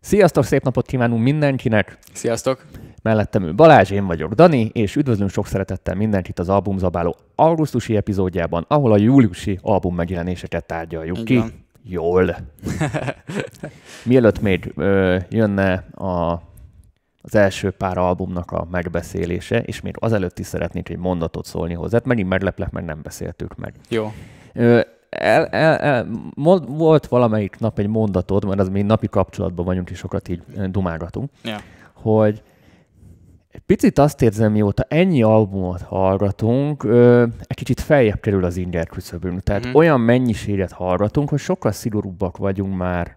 Sziasztok, szép napot kívánunk mindenkinek! Sziasztok! Mellettem ül Balázs, én vagyok Dani, és üdvözlünk sok szeretettel mindenkit az Albumzabáló augusztusi epizódjában, ahol a júliusi album megjelenéseket tárgyaljuk Így ki. Jól. Mielőtt még ö, jönne a, az első pár albumnak a megbeszélése, és még azelőtt is szeretnék egy mondatot szólni hozzá, megint megleplek, meg nem beszéltük meg. Jó. Ö, el, el, el, volt valamelyik nap egy mondatod, mert az még napi kapcsolatban vagyunk, és sokat így ö, dumálgatunk, Ja. hogy egy picit azt érzem, mióta ennyi albumot hallgatunk, ö, egy kicsit feljebb kerül az inger küszöbünk. Tehát mm. olyan mennyiséget hallgatunk, hogy sokkal szigorúbbak vagyunk már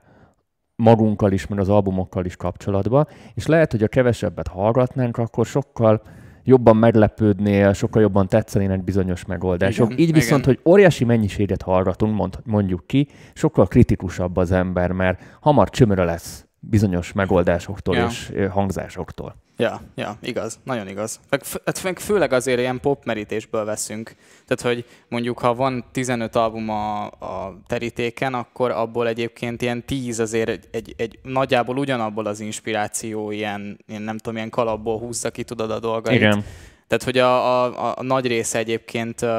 magunkkal is, meg az albumokkal is kapcsolatban, és lehet, hogy a kevesebbet hallgatnánk, akkor sokkal jobban meglepődnél, sokkal jobban tetszenének bizonyos megoldások. Igen, Így viszont, igen. hogy óriási mennyiséget hallgatunk, mond, mondjuk ki, sokkal kritikusabb az ember, mert hamar csömöre lesz bizonyos megoldásoktól Ja. és hangzásoktól. Ja, ja, igaz, nagyon igaz. Hát főleg azért ilyen popmerítésből veszünk. Tehát, hogy mondjuk, ha van 15 album a, a terítéken, akkor abból egyébként ilyen 10 azért egy, egy, egy nagyjából ugyanabból az inspiráció, ilyen, ilyen nem tudom, ilyen kalapból húzza ki tudod a dolgait. Igen. Tehát, hogy a, a, a nagy része egyébként uh,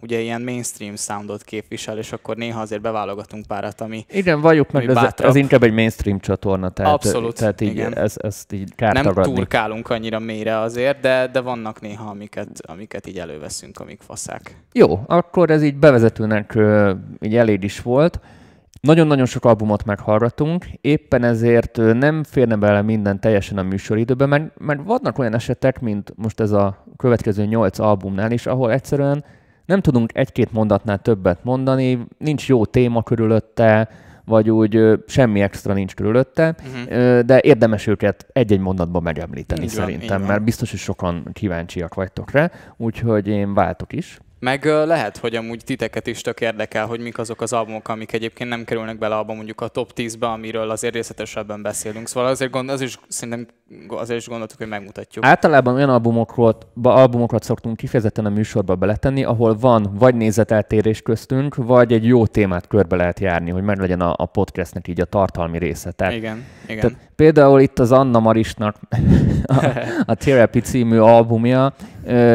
ugye ilyen mainstream soundot képvisel, és akkor néha azért beválogatunk párat, ami Igen, valljuk meg, ez, ez inkább egy mainstream csatorna, tehát, Abszolút, tehát így, igen. ez, ezt így kár nem tagadni. turkálunk annyira mélyre azért, de, de vannak néha, amiket, amiket így előveszünk, amik faszák. Jó, akkor ez így bevezetőnek ö, így elég is volt. Nagyon-nagyon sok albumot meghallgatunk, éppen ezért nem férne bele minden teljesen a műsoridőbe, mert, mert vannak olyan esetek, mint most ez a következő nyolc albumnál is, ahol egyszerűen nem tudunk egy-két mondatnál többet mondani, nincs jó téma körülötte, vagy úgy semmi extra nincs körülötte, Uh-huh. De érdemes őket egy-egy mondatban megemlíteni Így van, így szerintem, van. mert biztos, hogy sokan kíváncsiak vagytok rá, úgyhogy én váltok is. Meg lehet, hogy amúgy titeket is tök érdekel, hogy mik azok az albumok, amik egyébként nem kerülnek bele abba mondjuk a top 10-be, amiről azért részletesebben beszélünk. Szóval azért, gond, az is, szerintem azért is gondoltuk, hogy megmutatjuk. Általában olyan albumokat, albumokat szoktunk kifejezetten a műsorba beletenni, ahol van vagy nézeteltérés köztünk, vagy egy jó témát körbe lehet járni, hogy meg legyen a, a podcastnek így a tartalmi része. Tehát, igen, igen. tehát például itt az Anna Marisnak a, a Therapy című albumja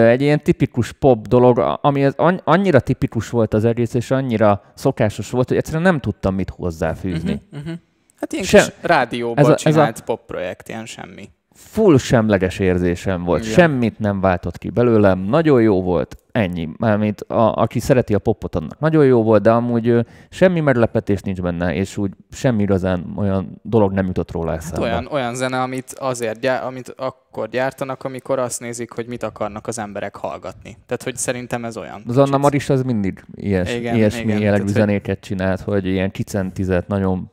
egy ilyen tipikus pop dolog, ami az an- annyira tipikus volt az egész, és annyira szokásos volt, hogy egyszerűen nem tudtam mit hozzáfűzni. Uh-huh, uh-huh. Hát ilyen Sem- kis rádióban ez a- ez a- csinált pop projekt, ilyen semmi. full semleges érzésem volt. Igen. Semmit nem váltott ki belőlem. Nagyon jó volt. Ennyi. Mármint a, aki szereti a popot, annak nagyon jó volt, de amúgy ö, semmi meglepetés nincs benne, és úgy semmi igazán olyan dolog nem jutott róla Hát eszembe. olyan, olyan zene, amit azért gyá- amit akkor gyártanak, amikor azt nézik, hogy mit akarnak az emberek hallgatni. Tehát, hogy szerintem ez olyan. Az Anna. Maris az mindig ilyes, Igen, ilyesmi igen, jellegű tehát, hogy- zenéket csinált, hogy ilyen kicentizett, nagyon,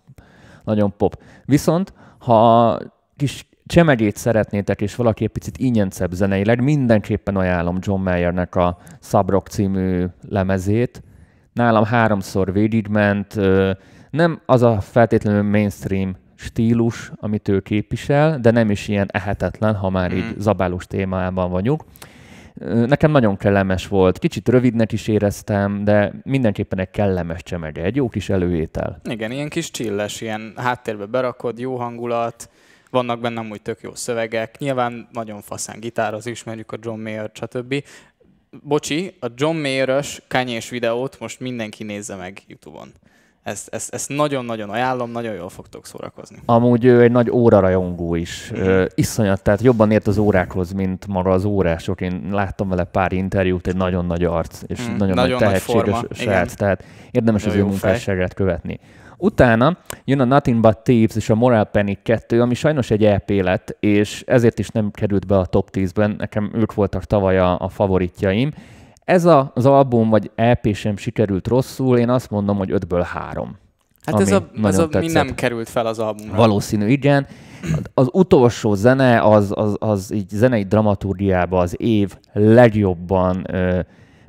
nagyon pop. Viszont, ha kis csemegét szeretnétek, és valaki egy picit ingyencebb zeneileg, mindenképpen ajánlom John Mayernek a Subrock című lemezét. Nálam háromszor végigment, nem az a feltétlenül mainstream stílus, amit ő képvisel, de nem is ilyen ehetetlen, ha már így Mhm. zabálós témában vagyunk. Nekem nagyon kellemes volt. Kicsit rövidnek is éreztem, de mindenképpen egy kellemes csemege, egy jó kis előétel. Igen, ilyen kis csilles, ilyen háttérbe berakod, jó hangulat, vannak benne amúgy tök jó szövegek, nyilván nagyon faszán gitároz, ismerjük a John Mayer, stb. Bocsi, a John Mayer-ös kányés videót most mindenki nézze meg YouTube-on. Ezt, ezt, ezt nagyon-nagyon ajánlom, nagyon jól fogtok szórakozni. Amúgy ő egy nagy órarajongó is. Mhm. Ö, iszonyat, tehát jobban ért az órákhoz, mint maga az órások. Én láttam vele pár interjút, egy nagyon nagy arc, és Mm, nagyon, nagyon nagy tehetséges srác, tehát érdemes Nagyon az ő munkásságát követni. Utána jön a Nothing But Thieves és a Moral Panic 2, ami sajnos egy EP lett, és ezért is nem került be a top 10-ben. Nekem ők voltak tavaly a, a favoritjaim. Ez a, az album vagy EP sem sikerült rosszul, én azt mondom, hogy 5-ből 3. Hát ez a, ez a mi nem került fel az albumra. Valószínű, igen. Az utolsó zene, az, az, az így zenei dramaturgiában az év legjobban ö,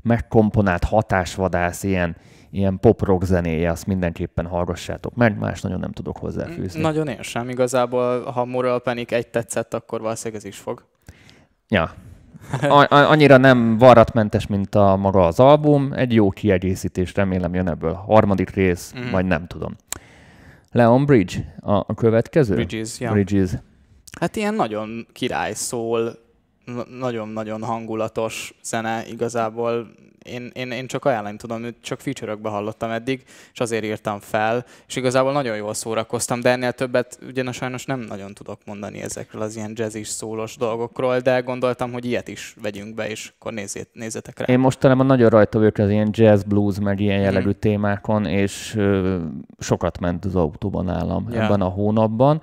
megkomponált hatásvadász, ilyen, ilyen pop-rock zenéje, azt mindenképpen hallgassátok meg, más nagyon nem tudok hozzáfűzni. Nagyon én sem. Igazából, ha Moral Panic egy tetszett, akkor valószínűleg ez is fog. Ja. A- annyira nem varratmentes, mint a maga az album. Egy jó kiegészítés, remélem jön ebből a harmadik rész, Mhm. vagy nem tudom. Leon Bridge a, a következő? Bridges, ja. Bridges. Hát ilyen nagyon király szól, nagyon-nagyon hangulatos zene igazából én, én, én csak ajánlani tudom, csak feature hallottam eddig, és azért írtam fel, és igazából nagyon jól szórakoztam, de ennél többet ugyan sajnos nem nagyon tudok mondani ezekről az ilyen jazzis szólos dolgokról, de gondoltam, hogy ilyet is vegyünk be, és akkor nézzét, nézzetek rá. Én mostanában nagyon rajta vagyok az ilyen jazz, blues, meg ilyen jellegű mm. témákon, és ö, sokat ment az autóban nálam ja. ebben a hónapban,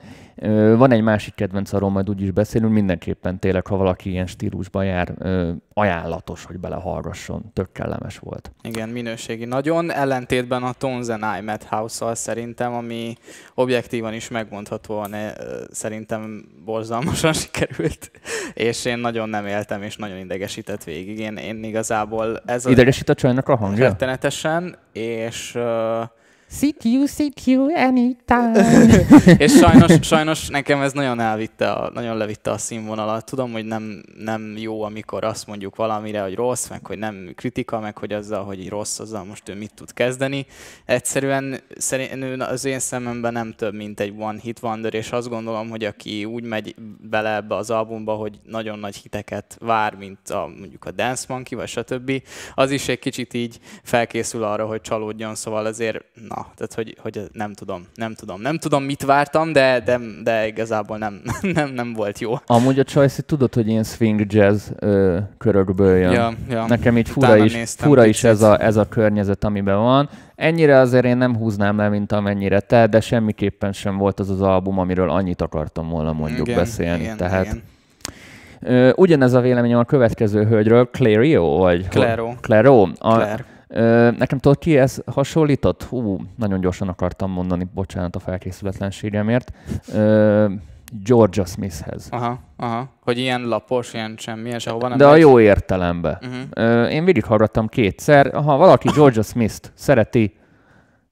van egy másik kedvenc, arról majd úgyis beszélünk, mindenképpen tényleg, ha valaki ilyen stílusban jár, ajánlatos, hogy belehallgasson, tök kellemes volt. Igen, minőségi nagyon, ellentétben a Tones and I Madhouse-szal szerintem, ami objektívan is megmondhatóan szerintem borzalmasan sikerült, és én nagyon nem éltem, és nagyon idegesített végig. Én, én igazából ez a... Idegesít a csajnak a hangja? Rettenetesen, és uh, Sit you, sit you anytime. és sajnos, sajnos nekem ez nagyon elvitte, a, nagyon levitte a színvonalat. Tudom, hogy nem, nem jó, amikor azt mondjuk valamire, hogy rossz, meg hogy nem kritika, meg hogy azzal, hogy rossz, azzal most ő mit tud kezdeni. Egyszerűen szerint, az én szememben nem több, mint egy one hit wonder, és azt gondolom, hogy aki úgy megy bele ebbe az albumba, hogy nagyon nagy hiteket vár, mint a, mondjuk a Dance Monkey, vagy stb., az is egy kicsit így felkészül arra, hogy csalódjon, szóval azért, na, tehát hogy, hogy nem tudom, nem tudom. Nem tudom, mit vártam, de, de, de igazából nem, nem, nem volt jó. Amúgy a Choice, tudod, hogy ilyen swing jazz ö, körökből jön. Ja, ja. Nekem így fura is, fura is ez, a, ez a környezet, amiben van. Ennyire azért én nem húznám le, mint amennyire te, de semmiképpen sem volt az az album, amiről annyit akartam volna mondjuk igen, beszélni. Igen, Tehát igen. Ugyanez a véleményem a következő hölgyről, Clario, vagy? Claro. Claro. A, Claire. Nekem tudod ki ez hasonlított? Hú, nagyon gyorsan akartam mondani, bocsánat a felkészületlenségemért. Georgia Smithhez. Aha, aha. Hogy ilyen lapos, ilyen semmi, és ahova nem De megy. a jó értelemben. Uh-huh. Én végighallgattam kétszer. Ha valaki Georgia Smith-t szereti,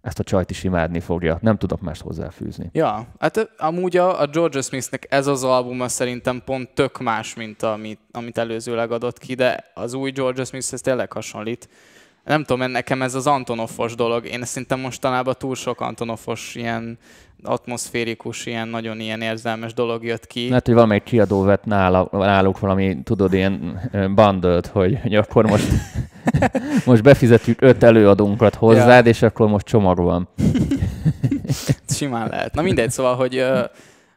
ezt a csajt is imádni fogja. Nem tudok mást hozzáfűzni. Ja, hát amúgy a, a Georgia Smithnek ez az albuma szerintem pont tök más, mint amit, amit előzőleg adott ki, de az új Georgia Smith ez tényleg hasonlít nem tudom, nekem ez az Antonoffos dolog, én szerintem mostanában túl sok Antonoffos ilyen atmoszférikus, ilyen nagyon ilyen érzelmes dolog jött ki. Lehet, hogy valamelyik kiadó vett nála, náluk valami, tudod, ilyen bundled, hogy, hogy akkor most, most befizetjük öt előadónkat hozzád, ja. és akkor most csomag van. Simán lehet. Na mindegy, szóval, hogy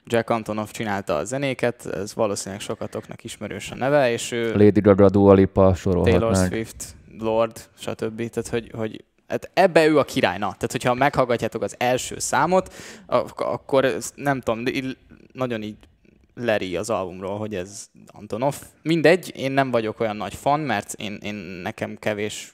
Jack Antonoff csinálta a zenéket, ez valószínűleg sokatoknak ismerős a neve, és ő... Lady Gaga, Dua Lipa, Taylor Swift, Lord, stb. Tehát, hogy, hogy hát ebbe ő a királyna. Tehát, hogyha meghallgatjátok az első számot, akkor nem tudom, nagyon így leri az albumról, hogy ez Antonov. Mindegy, én nem vagyok olyan nagy fan, mert én, én nekem kevés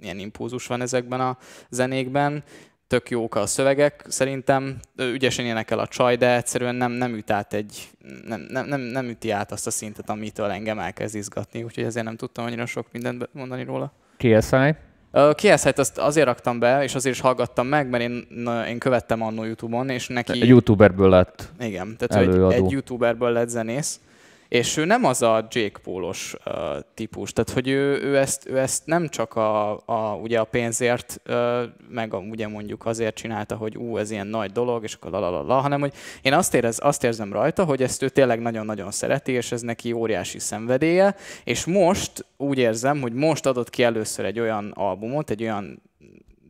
ilyen impulzus van ezekben a zenékben. Tök jók a szövegek, szerintem ügyesen énekel a csaj, de egyszerűen nem, nem üt át egy, nem, nem, nem, nem üti át azt a szintet, amitől engem elkezd izgatni, úgyhogy ezért nem tudtam annyira sok mindent mondani róla. KSI? A KSI-t azt azért raktam be, és azért is hallgattam meg, mert én, én követtem annó YouTube-on, és neki... Egy YouTuberből lett Igen, tehát előadó. egy, egy YouTuberből lett zenész, és ő nem az a Jake Paulos uh, típus, tehát hogy ő, ő, ezt, ő ezt nem csak a, a, ugye a pénzért, uh, meg a, ugye mondjuk azért csinálta, hogy ú, ez ilyen nagy dolog, és akkor la, hanem hogy én azt, érez, azt érzem rajta, hogy ezt ő tényleg nagyon-nagyon szereti, és ez neki óriási szenvedélye, és most úgy érzem, hogy most adott ki először egy olyan albumot, egy olyan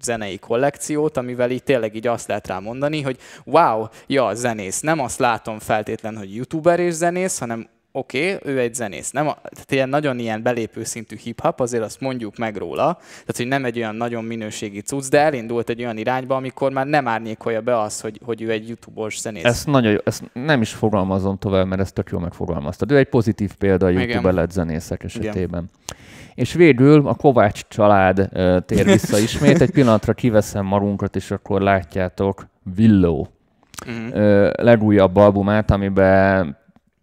zenei kollekciót, amivel így tényleg így azt lehet rá mondani, hogy wow, ja, zenész. Nem azt látom feltétlen, hogy youtuber és zenész, hanem oké, okay, ő egy zenész. Nem, tehát ilyen nagyon ilyen belépő szintű hip-hop, azért azt mondjuk meg róla. Tehát, hogy nem egy olyan nagyon minőségi cucc, de elindult egy olyan irányba, amikor már nem árnyékolja be az, hogy, hogy ő egy YouTube-os zenész. Ezt, nagyon jó, ezt nem is fogalmazom tovább, mert ezt tök jól megfogalmaztad. Ő egy pozitív példa a YouTube lett zenészek esetében. Igen. És végül a Kovács család uh, tér vissza ismét. Egy pillanatra kiveszem marunkat, és akkor látjátok Willow uh-huh. uh, legújabb albumát, amiben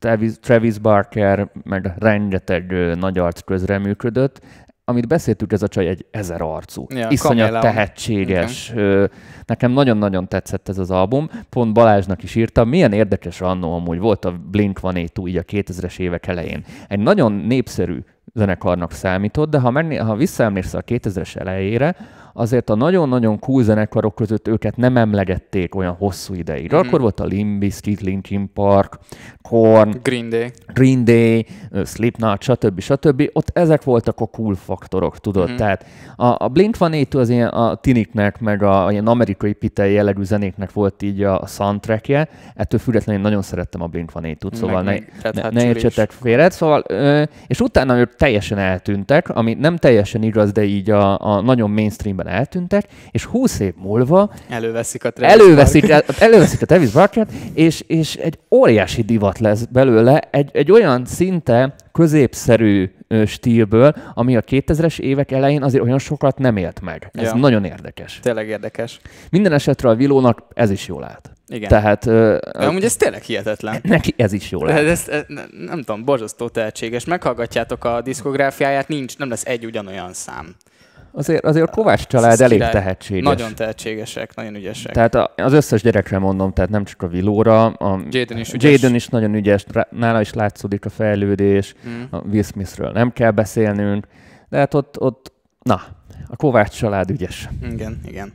Travis, Travis Barker, meg rengeteg nagy arc közreműködött, amit beszéltük, ez a csaj egy ezer arcú, ja, iszonyat Kamela. tehetséges. Okay. Nekem nagyon-nagyon tetszett ez az album. Pont Balázsnak is írtam, milyen érdekes annó amúgy volt a Blink-182 így a 2000-es évek elején. Egy nagyon népszerű zenekarnak számított, de ha, menni, ha visszaemlékszel a 2000-es elejére, azért a nagyon-nagyon cool zenekarok között őket nem emlegették olyan hosszú ideig. Mm-hmm. Akkor volt a Limp Bizkit, Linkin Park, Korn, Green Day, Green Day, Slipknot, stb. stb. Ott ezek voltak a cool faktorok, tudod? Mm-hmm. Tehát a, a Blink-182 az ilyen a tiniknek, meg a, a ilyen amerikai pitei jellegű zenéknek volt így a, a soundtrackje. Ettől függetlenül én nagyon szerettem a Blink-182-t, szóval meg, ne, ne, ne értsetek félre. Szóval, ö, és utána ők teljesen eltűntek, ami nem teljesen igaz, de így a, a nagyon mainstreamben eltűntek, és 20 év múlva előveszik a Travis előveszik, előveszik a Travis Barker, és, és egy óriási divat lesz belőle, egy, egy olyan szinte középszerű stílből, ami a 2000-es évek elején azért olyan sokat nem élt meg. Ez ja. nagyon érdekes. Tényleg érdekes. Minden esetre a Vilónak ez is jól állt. Igen. Tehát... Uh, amúgy ez tényleg hihetetlen. Neki ez is jól állt. Ez, ez, nem tudom, borzasztó tehetséges. Meghallgatjátok a diszkográfiáját, nincs, nem lesz egy ugyanolyan szám. Azért, azért a Kovács család elég király. tehetséges. Nagyon tehetségesek, nagyon ügyesek. Tehát a, az összes gyerekre mondom, tehát nem csak a Vilóra. A Jaden is ügyes. Jaden is nagyon ügyes, nála is látszódik a fejlődés. Mm. A Will Smithről nem kell beszélnünk. De hát ott, ott na, a Kovács család ügyes. Igen, igen.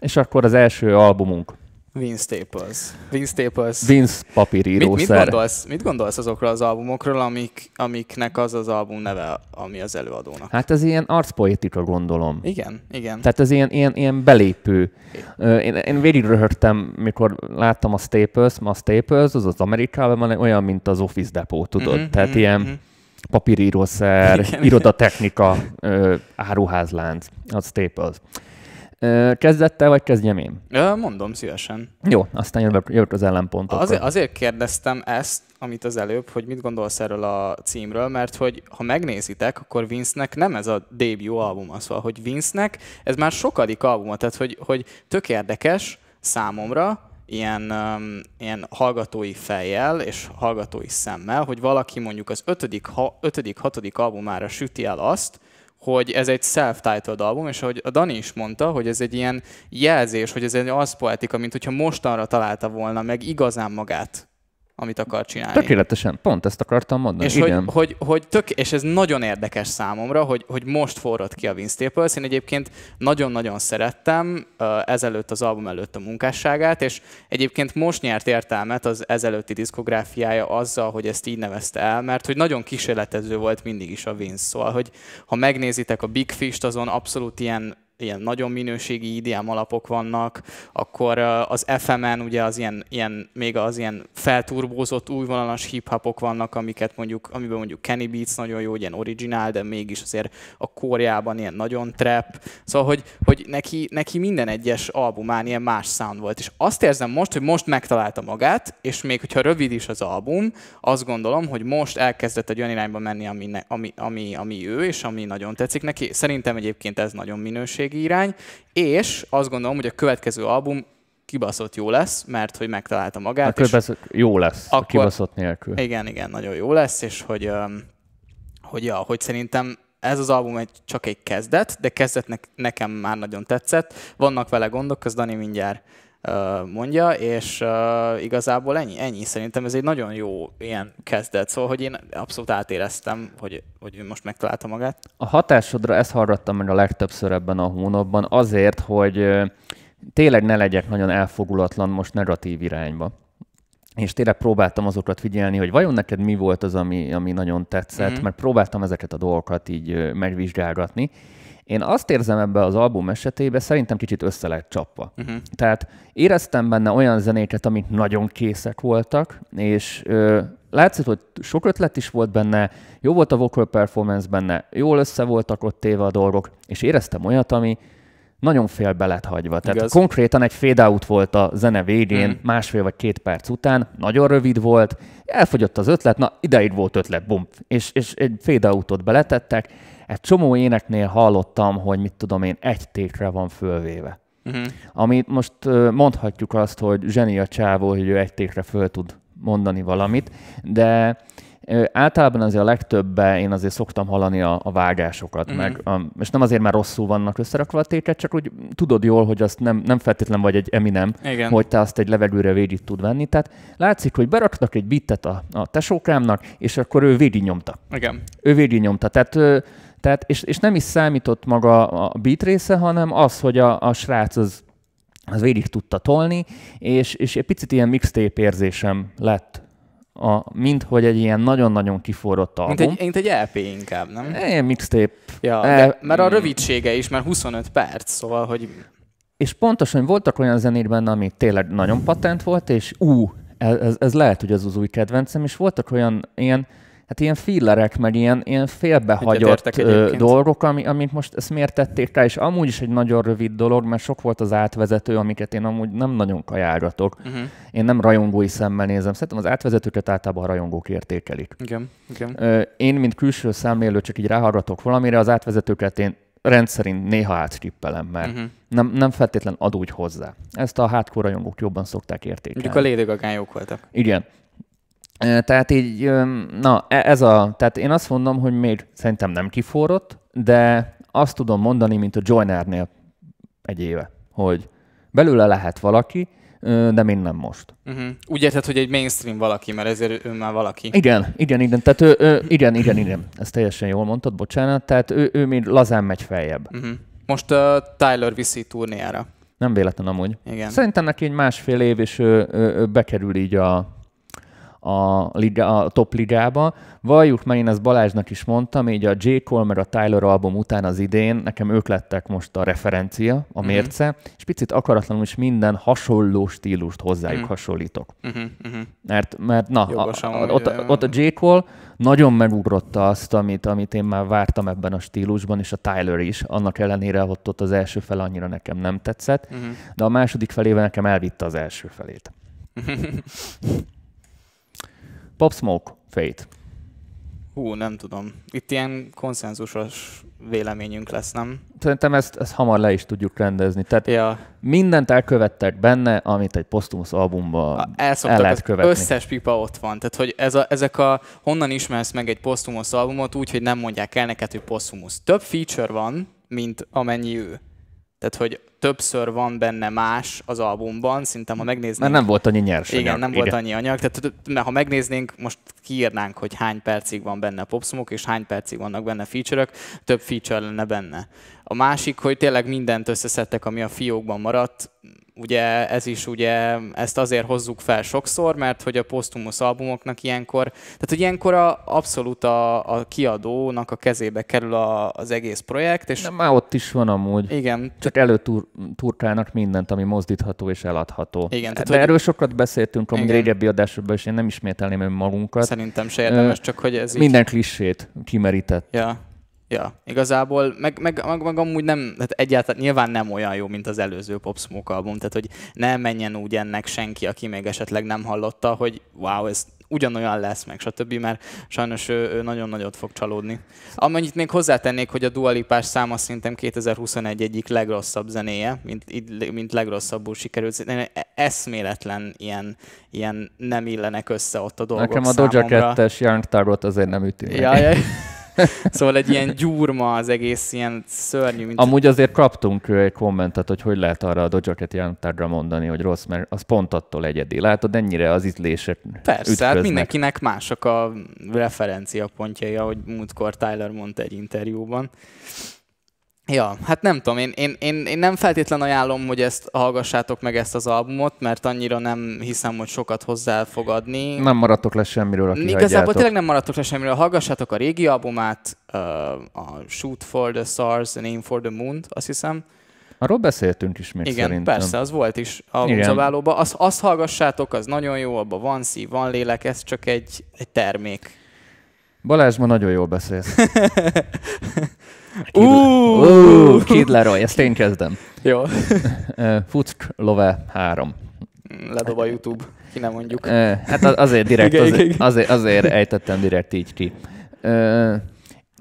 És akkor az első albumunk. Vince Staples. Vince Staples. Vince papírírószer. Mit, mit, gondolsz, mit gondolsz azokról az albumokról, amik, amiknek az az album neve, ami az előadónak? Hát ez ilyen arcpoetika, gondolom. Igen, igen. Tehát ez ilyen, ilyen, ilyen belépő. Én, én végig röhögtem, mikor láttam a Staples, ma a Staples, az az Amerikában van olyan, mint az Office Depot, tudod? Mm-hmm, Tehát mm-hmm. ilyen mhm. papírírószer, irodatechnika, áruházlánc, az Staples. Kezdette, vagy kezdjem én? Mondom szívesen. Jó, aztán jövök, jövök az ellenpontok. Azért, azért kérdeztem ezt, amit az előbb, hogy mit gondolsz erről a címről, mert hogy ha megnézitek, akkor Vince-nek nem ez a debut albuma, szóval, hogy Vince-nek ez már sokadik albuma, tehát hogy, hogy tök érdekes számomra, ilyen, um, ilyen hallgatói fejjel és hallgatói szemmel, hogy valaki mondjuk az ötödik, ha, ötödik hatodik albumára süti el azt, hogy ez egy self-titled album, és ahogy a Dani is mondta, hogy ez egy ilyen jelzés, hogy ez egy az poetika, mint hogyha mostanra találta volna meg igazán magát amit akar csinálni. Tökéletesen, pont ezt akartam mondani. És, Igen. Hogy, hogy, hogy tök, és ez nagyon érdekes számomra, hogy, hogy most forrad ki a Vince Staples. Én egyébként nagyon-nagyon szerettem ezelőtt az album előtt a munkásságát, és egyébként most nyert értelmet az ezelőtti diszkográfiája azzal, hogy ezt így nevezte el, mert hogy nagyon kísérletező volt mindig is a Vince. Szóval, hogy ha megnézitek a Big Fish-t, azon abszolút ilyen ilyen nagyon minőségi IDM alapok vannak, akkor az FM-en ugye az ilyen, ilyen, még az ilyen felturbózott újvonalas hip-hopok vannak, amiket mondjuk, amiben mondjuk Kenny Beats nagyon jó, ilyen originál, de mégis azért a kórjában ilyen nagyon trap. Szóval, hogy, hogy neki, neki minden egyes albumán ilyen más sound volt. És azt érzem most, hogy most megtalálta magát, és még hogyha rövid is az album, azt gondolom, hogy most elkezdett egy olyan irányba menni, ami, ami, ami, ami ő, és ami nagyon tetszik neki. Szerintem egyébként ez nagyon minőség minőségi irány, és azt gondolom, hogy a következő album kibaszott jó lesz, mert hogy megtalálta magát. A és jó lesz, akkor, a kibaszott nélkül. Igen, igen, nagyon jó lesz, és hogy, hogy, ja, hogy szerintem ez az album egy, csak egy kezdet, de kezdetnek nekem már nagyon tetszett. Vannak vele gondok, az Dani mindjárt mondja, és igazából ennyi, ennyi. Szerintem ez egy nagyon jó ilyen kezdet, szóval, hogy én abszolút átéreztem, hogy, hogy ő most megtalálta magát. A hatásodra ezt hallgattam meg a legtöbbször ebben a hónapban, azért, hogy tényleg ne legyek nagyon elfogulatlan most negatív irányba. És tényleg próbáltam azokat figyelni, hogy vajon neked mi volt az, ami, ami nagyon tetszett, mm-hmm. mert próbáltam ezeket a dolgokat így megvizsgálgatni, én azt érzem ebbe az album esetében, szerintem kicsit össze lett csapva. Uh-huh. Tehát éreztem benne olyan zenéket, amik nagyon készek voltak, és ö, látszott, hogy sok ötlet is volt benne, jó volt a vocal performance benne, jól össze voltak ott téve a dolgok, és éreztem olyat, ami nagyon félbe lett hagyva. Tehát Igaz. konkrétan egy fade out volt a zene végén, mm. másfél vagy két perc után, nagyon rövid volt, elfogyott az ötlet, na ideig volt ötlet, bum, és, és egy fade outot beletettek, egy csomó éneknél hallottam, hogy mit tudom én, egy tékre van fölvéve. Uh-huh. Amit most mondhatjuk azt, hogy zseni a csávó, hogy ő egy tékre föl tud mondani valamit, de általában azért a legtöbbbe én azért szoktam hallani a, a vágásokat, uh-huh. meg, a, és nem azért, mert rosszul vannak összerakva a téket, csak úgy tudod jól, hogy azt nem, nem feltétlen vagy egy Eminem, Igen. hogy te azt egy levegőre végig tud venni. Tehát látszik, hogy beraktak egy bitet a, a tesókámnak, és akkor ő végig nyomta. Igen. Ő végig nyomta. Tehát Tehát, és, és nem is számított maga a beat része, hanem az, hogy a, a srác az, az végig tudta tolni, és, és egy picit ilyen mixtape érzésem lett a, mint hogy egy ilyen nagyon-nagyon kiforrott album. Mint egy, mint egy LP inkább, nem? Ilyen mixtape. Ja, E, de, mert a rövidsége is, mert 25 perc, szóval, hogy És pontosan voltak olyan zenék benne, ami tényleg nagyon patent volt, és ú, ez, ez, lehet, hogy ez az új kedvencem, és voltak olyan ilyen, hát ilyen fillerek, meg ilyen, ilyen félbehagyott dolgok, ami, amik most ezt miért tették rá, és amúgy is egy nagyon rövid dolog, mert sok volt az átvezető, amiket én amúgy nem nagyon kajálgatok. uh-huh. Én nem rajongói szemmel nézem, szerintem az átvezetőket általában a rajongók értékelik. igen, igen. Én, mint külső szemlélő, csak így ráhallgatok valamire, az átvezetőket én rendszerint néha átstrippelem, mert Uh-huh. nem, nem feltétlen ad úgy hozzá. Ezt a hardcore rajongók jobban szokták értékelni. Mondjuk a Lady Gaga voltak. Igen. Tehát így, na, e- ez a, tehát én azt mondom, hogy még szerintem nem kiforrott, de azt tudom mondani, mint a Joynernél egy éve, hogy belőle lehet valaki, de még nem most. Uh-huh. Úgy érted, hogy egy mainstream valaki, mert ezért ő már valaki. Igen, igen, igen, tehát ő, ő igen, igen, igen, ezt teljesen jól mondtad, bocsánat, tehát ő, ő még lazán megy feljebb. Uh-huh. Most uh, Tyler viszi turnéjára. Nem véletlen amúgy. Igen. Szerintem neki egy másfél év, és ő, ő, ő bekerül így a, a, liga, a top ligába. Valljuk meg, én ezt Balázsnak is mondtam, így a J. Cole meg a Tyler album után az idén, nekem ők lettek most a referencia, a Mhm. mérce, és picit akaratlanul is minden hasonló stílust hozzájuk Mhm. hasonlítok. Uh-huh. Uh-huh. Mert, mert na, a, Jogos a, amúgy, ott, ö, ott a J. Cole nagyon megugrotta azt, amit, amit én már vártam ebben a stílusban, és a Tyler is, annak ellenére, hogy ott az első fel annyira nekem nem tetszett, Uh-huh. de a második felével nekem elvitte az első felét. Pop Smoke, Fate. Hú, nem tudom. Itt ilyen konszenzusos véleményünk lesz, nem? Szerintem ezt, ezt hamar le is tudjuk rendezni. Tehát Ja, mindent elkövettek benne, amit egy posztumusz albumban A- el lehet követni. összes pipa ott van. Tehát, hogy ez a, ezek a, honnan ismersz meg egy posztumusz albumot úgy, hogy nem mondják el neked, hogy posztumusz. Több feature van, mint amennyi ő. Tehát, hogy többször van benne más az albumban, szerintem ha megnéznénk... Mert nem volt annyi nyers Igen, anyag. nem volt annyi anyag. Tehát, mert ha megnéznénk, most kiírnánk, hogy hány percig van benne popsmoke, és hány percig vannak benne feature több feature lenne benne. A másik, hogy tényleg mindent összeszedtek, ami a fiókban maradt. Ugye ez is ugye, ezt azért hozzuk fel sokszor, mert hogy a posztumusz albumoknak ilyenkor, tehát hogy ilyenkor a, abszolút a, a kiadónak a kezébe kerül a, az egész projekt, és De már ott is van amúgy. igen, Csak előturkálnak mindent, ami mozdítható és eladható. Igen, tehát, De hogy- erről sokat beszéltünk a Igen. régebbi adásokban, és én nem ismételném önmagunkat. szerintem se érdemes, csak hogy ez így... Minden klissét kimerített. Ja, ja, igazából, meg, meg, meg, meg amúgy nem, tehát egyáltalán nyilván nem olyan jó, mint az előző Pop Smoke album, tehát hogy ne menjen úgy ennek senki, aki még esetleg nem hallotta, hogy wow, ez ugyanolyan lesz, meg stb., mert sajnos ő, ő nagyon nagyot fog csalódni. Amennyit még hozzátennék, hogy a dualipás száma szerintem 2021 egyik legrosszabb zenéje, mint, mint legrosszabbul sikerült. Eszméletlen ilyen, ilyen nem illenek össze ott a dolgok Nekem a Doja számomra. 2-es Young Tarot azért nem üti. Ja, ja. szóval egy ilyen gyúrma az egész, ilyen szörnyű, mint... Amúgy azért kaptunk egy kommentet, hogy hogy lehet arra a Doja Cat Young Tarot mondani, hogy rossz, mert az pont attól egyedi. Látod, ennyire az ízlések Persze, ütköznek. hát mindenkinek mások a referencia pontjai, ahogy múltkor Tyler mondta egy interjúban. Ja, hát nem tudom, én, én, én, én nem feltétlen ajánlom, hogy ezt hallgassátok meg ezt az albumot, mert annyira nem hiszem, hogy sokat hozzá fog adni. Nem maradtok le semmiről, aki Igazából tényleg nem maradtok le semmiről. Hallgassátok a régi albumát, a Shoot for the Stars, and Aim for the Moon, azt hiszem. Arról beszéltünk is még Igen, szerintem. persze, az volt is albumzabálóban. Azt, azt hallgassátok, az nagyon jó, abban van szív, van lélek, ez csak egy, egy termék. Balázs, ma nagyon jól beszélsz. Uh, Kid Leroy, ezt én kezdem. Jó. Uh, Fuck Love 3. Ledob a YouTube, ki nem mondjuk. Uh, hát az- azért direkt, azért, azért, azért ejtettem direkt így ki. Uh,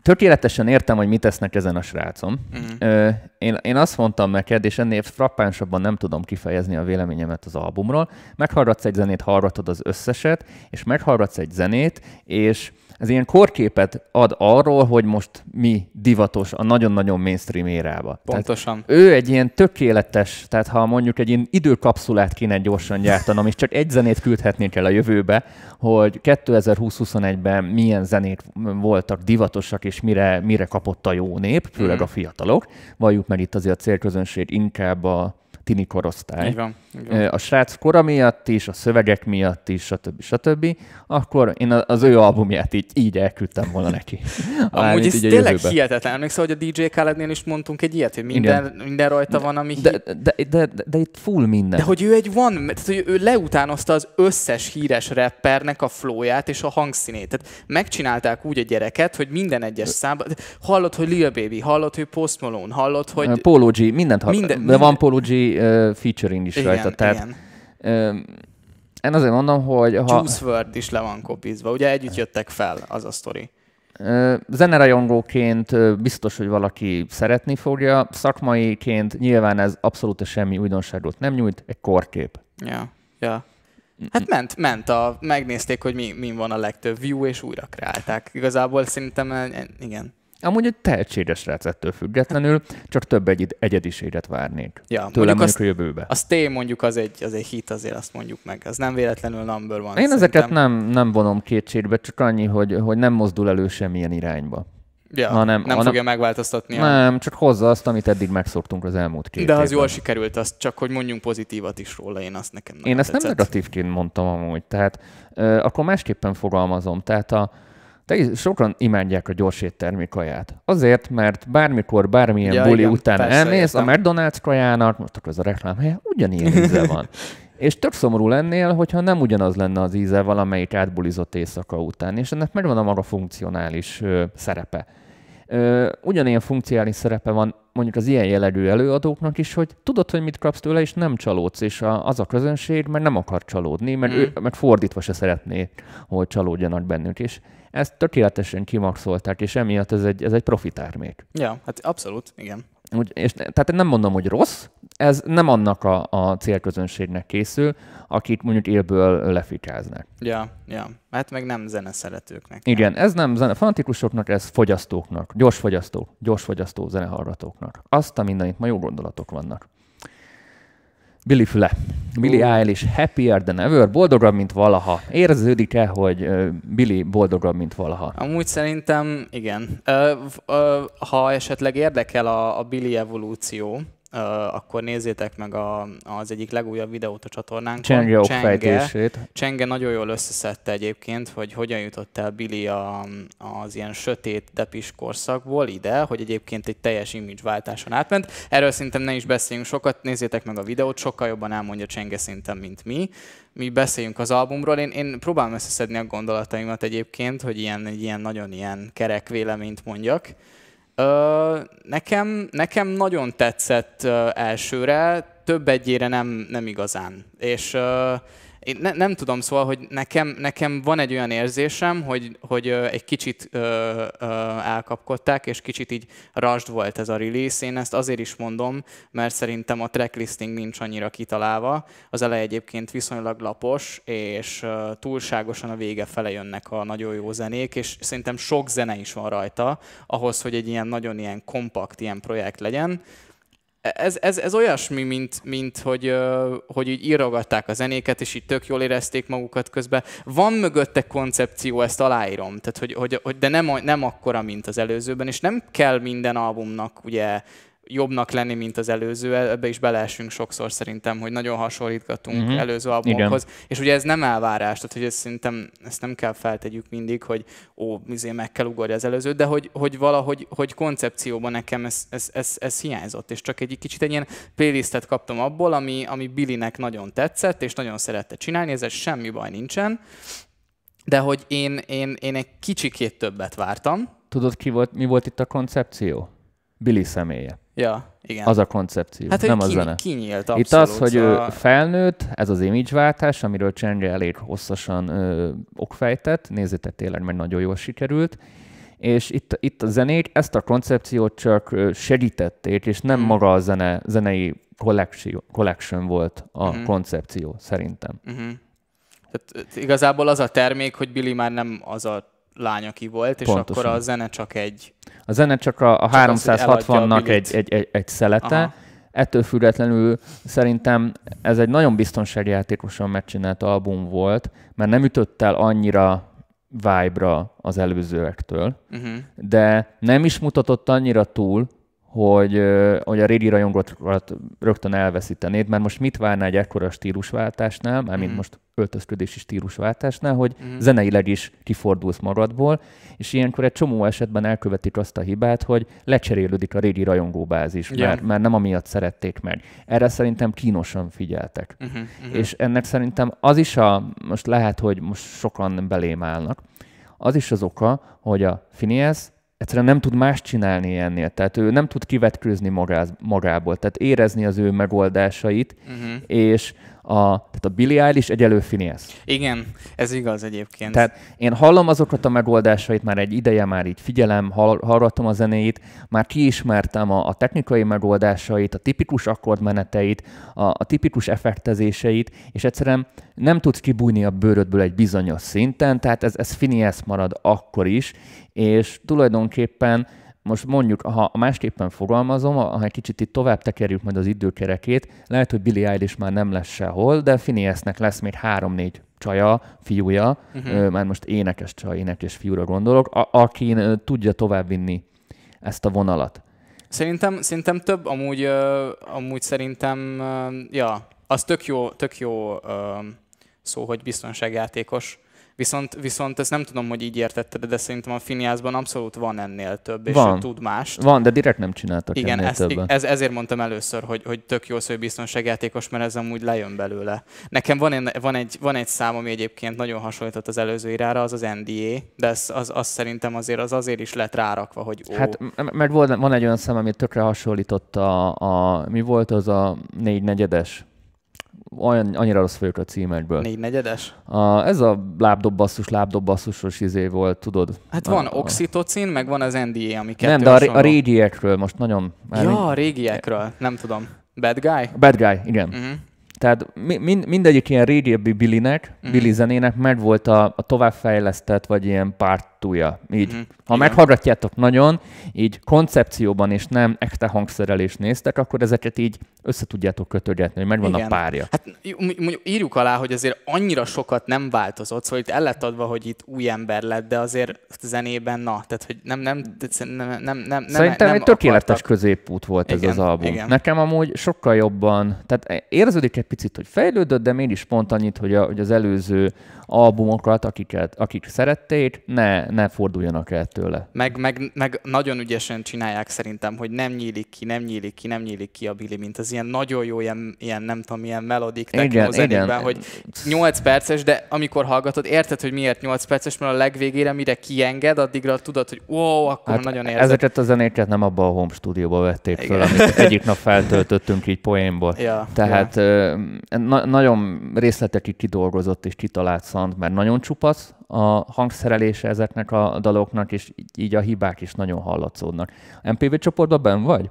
tökéletesen értem, hogy mit tesznek ezen a srácom. Mhm. Uh, én, én azt mondtam neked, és ennél frappánsabban nem tudom kifejezni a véleményemet az albumról. Meghallgatsz egy zenét, hallgatod az összeset, és meghallgatsz egy zenét, és ez ilyen korképet ad arról, hogy most mi divatos a nagyon-nagyon mainstream érába. Pontosan. Tehát ő egy ilyen tökéletes, tehát ha mondjuk egy ilyen időkapszulát kéne gyorsan gyártanom, és csak egy zenét küldhetnék el a jövőbe, hogy 2020-21-ben milyen zenét voltak divatosak, és mire, mire kapott a jó nép, főleg mm. a fiatalok. Valljuk meg itt azért a célközönség inkább a tini korosztály. Így van, így van. A srác kora miatt is, a szövegek miatt is, stb. stb. Akkor én az ő albumját így, így elküldtem volna neki. Amúgy ez tényleg hihetetlen. Emlékszel, hogy a DJ Khalednél is mondtunk egy ilyet, hogy minden, minden rajta van, ami... De, de, de, de, de, de itt full minden. De hogy ő egy van, tehát hogy ő leutánozta az összes híres rappernek a flóját és a hangszínét. Tehát megcsinálták úgy a gyereket, hogy minden egyes számban... Hallott, hogy Lil Baby, hallott, hogy Post Malone, hallott, hogy... Polo G, mindent hallott. Minden, de van Polo G uh, featuring is igen, rajta. Tehát, igen. Uh, én azért mondom, hogy... Ha... Juice WRLD is le van kopizva. Ugye együtt jöttek fel, az a sztori. Zenerajongóként biztos, hogy valaki szeretni fogja, szakmaiként nyilván ez abszolút semmi újdonságot nem nyújt, egy korkép. Ja, ja. Hát ment, ment a, megnézték, hogy mi, mi van a legtöbb view, és újra kreálták. Igazából szerintem, igen, Amúgy egy tehetséges rác ettől függetlenül, csak több egy, egyediséget várnék. Ja, tőlem mondjuk, mondjuk a jövőbe. A Stay mondjuk az egy, az egy hit, azért azt mondjuk meg. Az nem véletlenül number van. Én szerintem. ezeket nem, nem vonom kétségbe, csak annyi, hogy, hogy nem mozdul elő semmilyen irányba. Ja, hanem, nem hanem, fogja megváltoztatni. Nem, a... csak hozza azt, amit eddig megszoktunk az elmúlt két De az évben. jól sikerült, azt csak hogy mondjunk pozitívat is róla, én azt nekem Én ezt tetszett. nem negatívként mondtam amúgy, tehát euh, akkor másképpen fogalmazom. Tehát a, te sokan imádják a gyors éttermi kaját. Azért, mert bármikor, bármilyen ja, buli igen, után persze, elmész, értem. a McDonald's kajának, most akkor ez a reklám helye, ugyanilyen íze van. És tök szomorú lennél, hogyha nem ugyanaz lenne az íze valamelyik átbulizott éjszaka után, és ennek megvan a maga funkcionális ö, szerepe. Ö, ugyanilyen funkcionális szerepe van mondjuk az ilyen jellegű előadóknak is, hogy tudod, hogy mit kapsz tőle, és nem csalódsz, és a, az a közönség, mert nem akar csalódni, mert, mm. ő, mert fordítva se szeretné, hogy csalódjanak bennük. És ezt tökéletesen kimaxolták, és emiatt ez egy, ez egy profitármék. Ja, hát abszolút, igen. Úgy, és, tehát én nem mondom, hogy rossz, ez nem annak a, a célközönségnek készül, akik mondjuk élből lefikáznak. Ja, ja. Hát meg nem zene szeretőknek. Igen, ez nem zene fanatikusoknak, ez fogyasztóknak, gyors fogyasztók, gyors fogyasztó zenehallgatóknak. Azt a mindenit, ma jó gondolatok vannak. Billy Füle. Billy uh. Eilish happier than ever, boldogabb, mint valaha. Érződik-e, hogy Billy boldogabb, mint valaha? Amúgy szerintem igen. Ha esetleg érdekel a, a Billy evolúció, akkor nézzétek meg a, az egyik legújabb videót a csatornánkon. Csenge okfejtését. Csenge nagyon jól összeszedte egyébként, hogy hogyan jutott el Billy a, az ilyen sötét depis korszakból ide, hogy egyébként egy teljes váltáson átment. Erről szerintem ne is beszéljünk sokat, nézzétek meg a videót, sokkal jobban elmondja Csenge szinten, mint mi. Mi beszéljünk az albumról, én, én próbálom összeszedni a gondolataimat egyébként, hogy ilyen, ilyen nagyon ilyen kerek véleményt mondjak. Nekem, nekem nagyon tetszett elsőre, több egyére nem, nem igazán. És én ne, nem tudom, szóval, hogy nekem, nekem van egy olyan érzésem, hogy, hogy egy kicsit ö, ö, elkapkodták, és kicsit így rasd volt ez a release. Én ezt azért is mondom, mert szerintem a tracklisting nincs annyira kitalálva. Az eleje egyébként viszonylag lapos, és ö, túlságosan a vége fele jönnek a nagyon jó zenék, és szerintem sok zene is van rajta, ahhoz, hogy egy ilyen nagyon ilyen kompakt ilyen projekt legyen ez, ez, ez olyasmi, mint, mint hogy, hogy így írogatták a zenéket, és így tök jól érezték magukat közben. Van mögötte koncepció, ezt aláírom, tehát hogy, hogy, hogy de nem, nem akkora, mint az előzőben, és nem kell minden albumnak ugye jobbnak lenni, mint az előző, ebbe is beleesünk sokszor szerintem, hogy nagyon hasonlítgatunk uh-huh. előző albumokhoz. Igen. És ugye ez nem elvárás, tehát hogy ezt szerintem ezt nem kell feltegyük mindig, hogy ó, mizé meg kell ugorni az előzőt, de hogy, hogy valahogy hogy koncepcióban nekem ez, ez, ez, ez hiányzott, és csak egy kicsit egy ilyen playlistet kaptam abból, ami, ami Billynek nagyon tetszett, és nagyon szerette csinálni, ezzel semmi baj nincsen, de hogy én, én, én egy kicsikét többet vártam. Tudod, ki volt, mi volt itt a koncepció? Billy személye. Ja, igen. Az a koncepció, hát, nem a ki, zene. Kinyílt, abszolút, Itt az, hogy ő felnőtt, ez az imageváltás, amiről Csenge elég hosszasan ö, okfejtett, nézzétek tényleg, mert nagyon jól sikerült, és itt, itt a zenét, ezt a koncepciót csak segítették, és nem Mhm. maga a zene, zenei collection, collection volt a Mhm. koncepció, szerintem. Uh-huh. Tehát igazából az a termék, hogy Billy már nem az a lány, aki volt, és Pontosan. akkor a zene csak egy... A zene csak a, a Csak az, hogy eladja a 360-nak bilit. egy, egy, egy, egy szelete, Aha. ettől függetlenül szerintem ez egy nagyon biztonságjátékosan megcsinált album volt, mert nem ütött el annyira vibe-ra az előzőektől, Uh-huh. de nem is mutatott annyira túl, hogy, hogy a régi rajongókat rögtön elveszítenéd, mert most mit várná egy ekkora stílusváltásnál, mármint Mhm. most öltözködési stílusváltásnál, hogy Mhm. zeneileg is kifordulsz magadból, és ilyenkor egy csomó esetben elkövetik azt a hibát, hogy lecserélődik a régi rajongóbázis, mert, mert nem amiatt szerették meg. Erre szerintem kínosan figyeltek. Uh-huh. És ennek szerintem az is a, most lehet, hogy most sokan belém állnak, az is az oka, hogy a Phineas egyszerűen nem tud más csinálni ennél. Tehát ő nem tud kivetkőzni magáz, magából, tehát érezni az ő megoldásait, Uh-huh. és a, tehát a Billy Eilish egyelő Phineas. Igen, ez igaz egyébként. Tehát én hallom azokat a megoldásait, már egy ideje már így figyelem, hall, hallgatom a zenéit, már kiismertem a, a technikai megoldásait, a tipikus akkordmeneteit, a, a tipikus effektezéseit, és egyszerűen nem tudsz kibújni a bőrödből egy bizonyos szinten, tehát ez, ez Phineas marad akkor is, és tulajdonképpen most mondjuk, ha másképpen fogalmazom, ha egy kicsit itt tovább tekerjük majd az időkerekét, lehet, hogy Billy Eilish már nem lesz sehol, de Phineasnek lesz még három-négy csaja, fiúja, uh-huh. már most énekes csaj, énekes fiúra gondolok, a- akin tudja továbbvinni ezt a vonalat. Szerintem, szerintem több, amúgy, amúgy szerintem, ja, az tök jó, tök jó szó, hogy biztonságjátékos. Viszont, viszont ezt nem tudom, hogy így értetted, de szerintem a Finiászban abszolút van ennél több, és Van. tud mást. Van, de direkt nem csináltak Igen, ennél ezt, többen. ez, ezért mondtam először, hogy, hogy tök jó szó, hogy biztonságjátékos, mert ez amúgy lejön belőle. Nekem van, egy, van, egy, van egy szám, ami egyébként nagyon hasonlított az előző irára, az az NDA, de ez, az, az szerintem azért, az azért is lett rárakva, hogy ó, Hát, mert volt, van egy olyan szem, ami tökre hasonlított a, a, mi volt az a négy negyedes? Olyan, annyira rossz vagyok a címekből. négy negyedes? A, ez a lábdobbasszus, lábdobbasszus izé volt, tudod? Hát van a, oxitocin, meg van az NDA, ami kettő Nem, de a, ré- a régiekről most nagyon... Ja, a régiekről, nem tudom. Bad guy? Bad guy, igen. Uh-huh. Tehát mi, mind, mindegyik ilyen régebbi Billynek, Mhm. Billy zenének megvolt a, a továbbfejlesztett, vagy ilyen pártúja. Így. Mhm. Ha Igen. meghallgatjátok nagyon, így koncepcióban és nem ekte hangszerelés néztek, akkor ezeket így össze tudjátok kötögetni, hogy megvan Igen. a párja. Hát mondjuk írjuk alá, hogy azért annyira sokat nem változott, szóval itt el lett adva, hogy itt új ember lett, de azért zenében na, tehát hogy nem, nem, nem, nem, nem, nem Szerintem nem egy tökéletes akartak. középút volt ez Igen, az album. igen. Nekem amúgy sokkal jobban, tehát érződik egy picit, hogy fejlődött, de mégis pont annyit, hogy, a, hogy az előző albumokat, akiket, akik szerették, ne, ne forduljanak el tőle. Meg, meg, meg, nagyon ügyesen csinálják szerintem, hogy nem nyílik ki, nem nyílik ki, nem nyílik ki a Billy, mint az ilyen nagyon jó, ilyen, ilyen nem tudom, ilyen melodik techno zenékben, hogy 8 perces, de amikor hallgatod, érted, hogy miért 8 perces, mert a legvégére, mire kienged, addigra tudod, hogy wow, akkor hát nagyon érzed. ezeket a zenéket nem abban a home stúdióba vették Igen. amit egyik nap feltöltöttünk így poénból. Ja, Tehát ö, na- nagyon részletekig kidolgozott és kitalált szant, mert nagyon csupasz a hangszerelése ezeknek a daloknak, és így- a hibák is nagyon hallatszódnak. MPV csoportban ben vagy?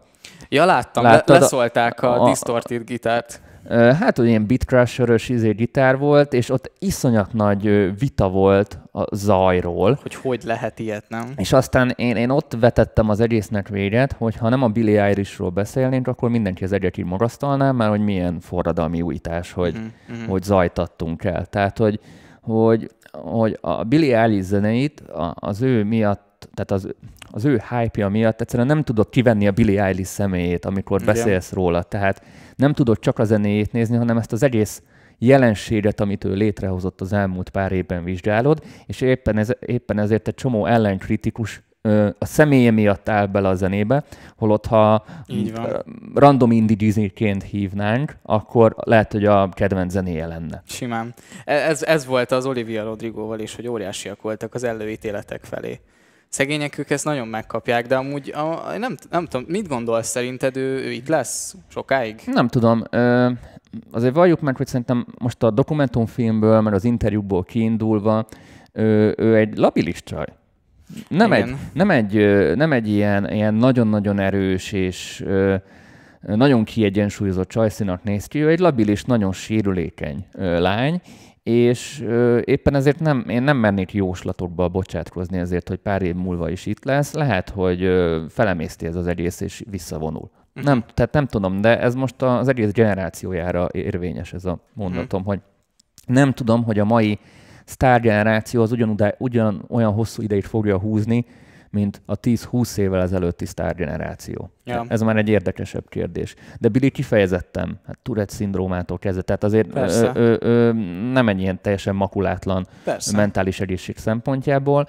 ja láttam, Láttad le, a- leszólták a, a- distorted gitárt. Hát, hogy ilyen bitcrusher izé gitár volt, és ott iszonyat nagy vita volt a zajról, hogy hogy lehet ilyet, nem? és aztán én, én ott vetettem az egésznek véget, hogy ha nem a Billy Eilishról beszélnénk, akkor mindenki az egyet így magasztalná, mert hogy milyen forradalmi újítás, hogy, Mhm, mhm. hogy zajtattunk el. Tehát, hogy, hogy, hogy a Billy Eilish zeneit az ő miatt, tehát az, az ő hype miatt egyszerűen nem tudod kivenni a Billy Eilish személyét, amikor Igen. beszélsz róla. Tehát nem tudod csak a zenéjét nézni, hanem ezt az egész jelenséget, amit ő létrehozott az elmúlt pár évben vizsgálod, és éppen, ez, éppen ezért egy csomó ellenkritikus a személye miatt áll bele a zenébe, holott ha random indigiziként hívnánk, akkor lehet, hogy a kedvenc zenéje lenne. Simán. E- Ez, ez volt az Olivia Rodrigoval is, hogy óriásiak voltak az előítéletek felé. Szegények ők ezt nagyon megkapják, de amúgy a, nem, nem tudom, mit gondolsz szerinted, ő, ő itt lesz sokáig? Nem tudom, ö, azért valljuk meg, hogy szerintem most a dokumentumfilmből, meg az interjúból kiindulva, ő, ő egy labilis csaj. Nem egy, nem egy, nem egy ilyen, ilyen nagyon-nagyon erős és nagyon kiegyensúlyozott csajszínak néz ki, ő egy labilis, nagyon sérülékeny lány, és éppen ezért nem, én nem mernék jóslatokba bocsátkozni ezért, hogy pár év múlva is itt lesz. Lehet, hogy felemészti ez az egész, és visszavonul. Uh-huh. Nem, tehát nem tudom, de ez most az egész generációjára érvényes ez a mondatom, uh-huh. hogy nem tudom, hogy a mai sztárgeneráció az ugyan, ugyan olyan hosszú ideig fogja húzni, mint a 10-20 évvel ezelőtti sztárgeneráció. Ja. Ez már egy érdekesebb kérdés. De Billy kifejezettem, hát Tourette szindrómától kezdve, tehát azért ő, ő, ő, nem egy ilyen teljesen makulátlan Persze. mentális egészség szempontjából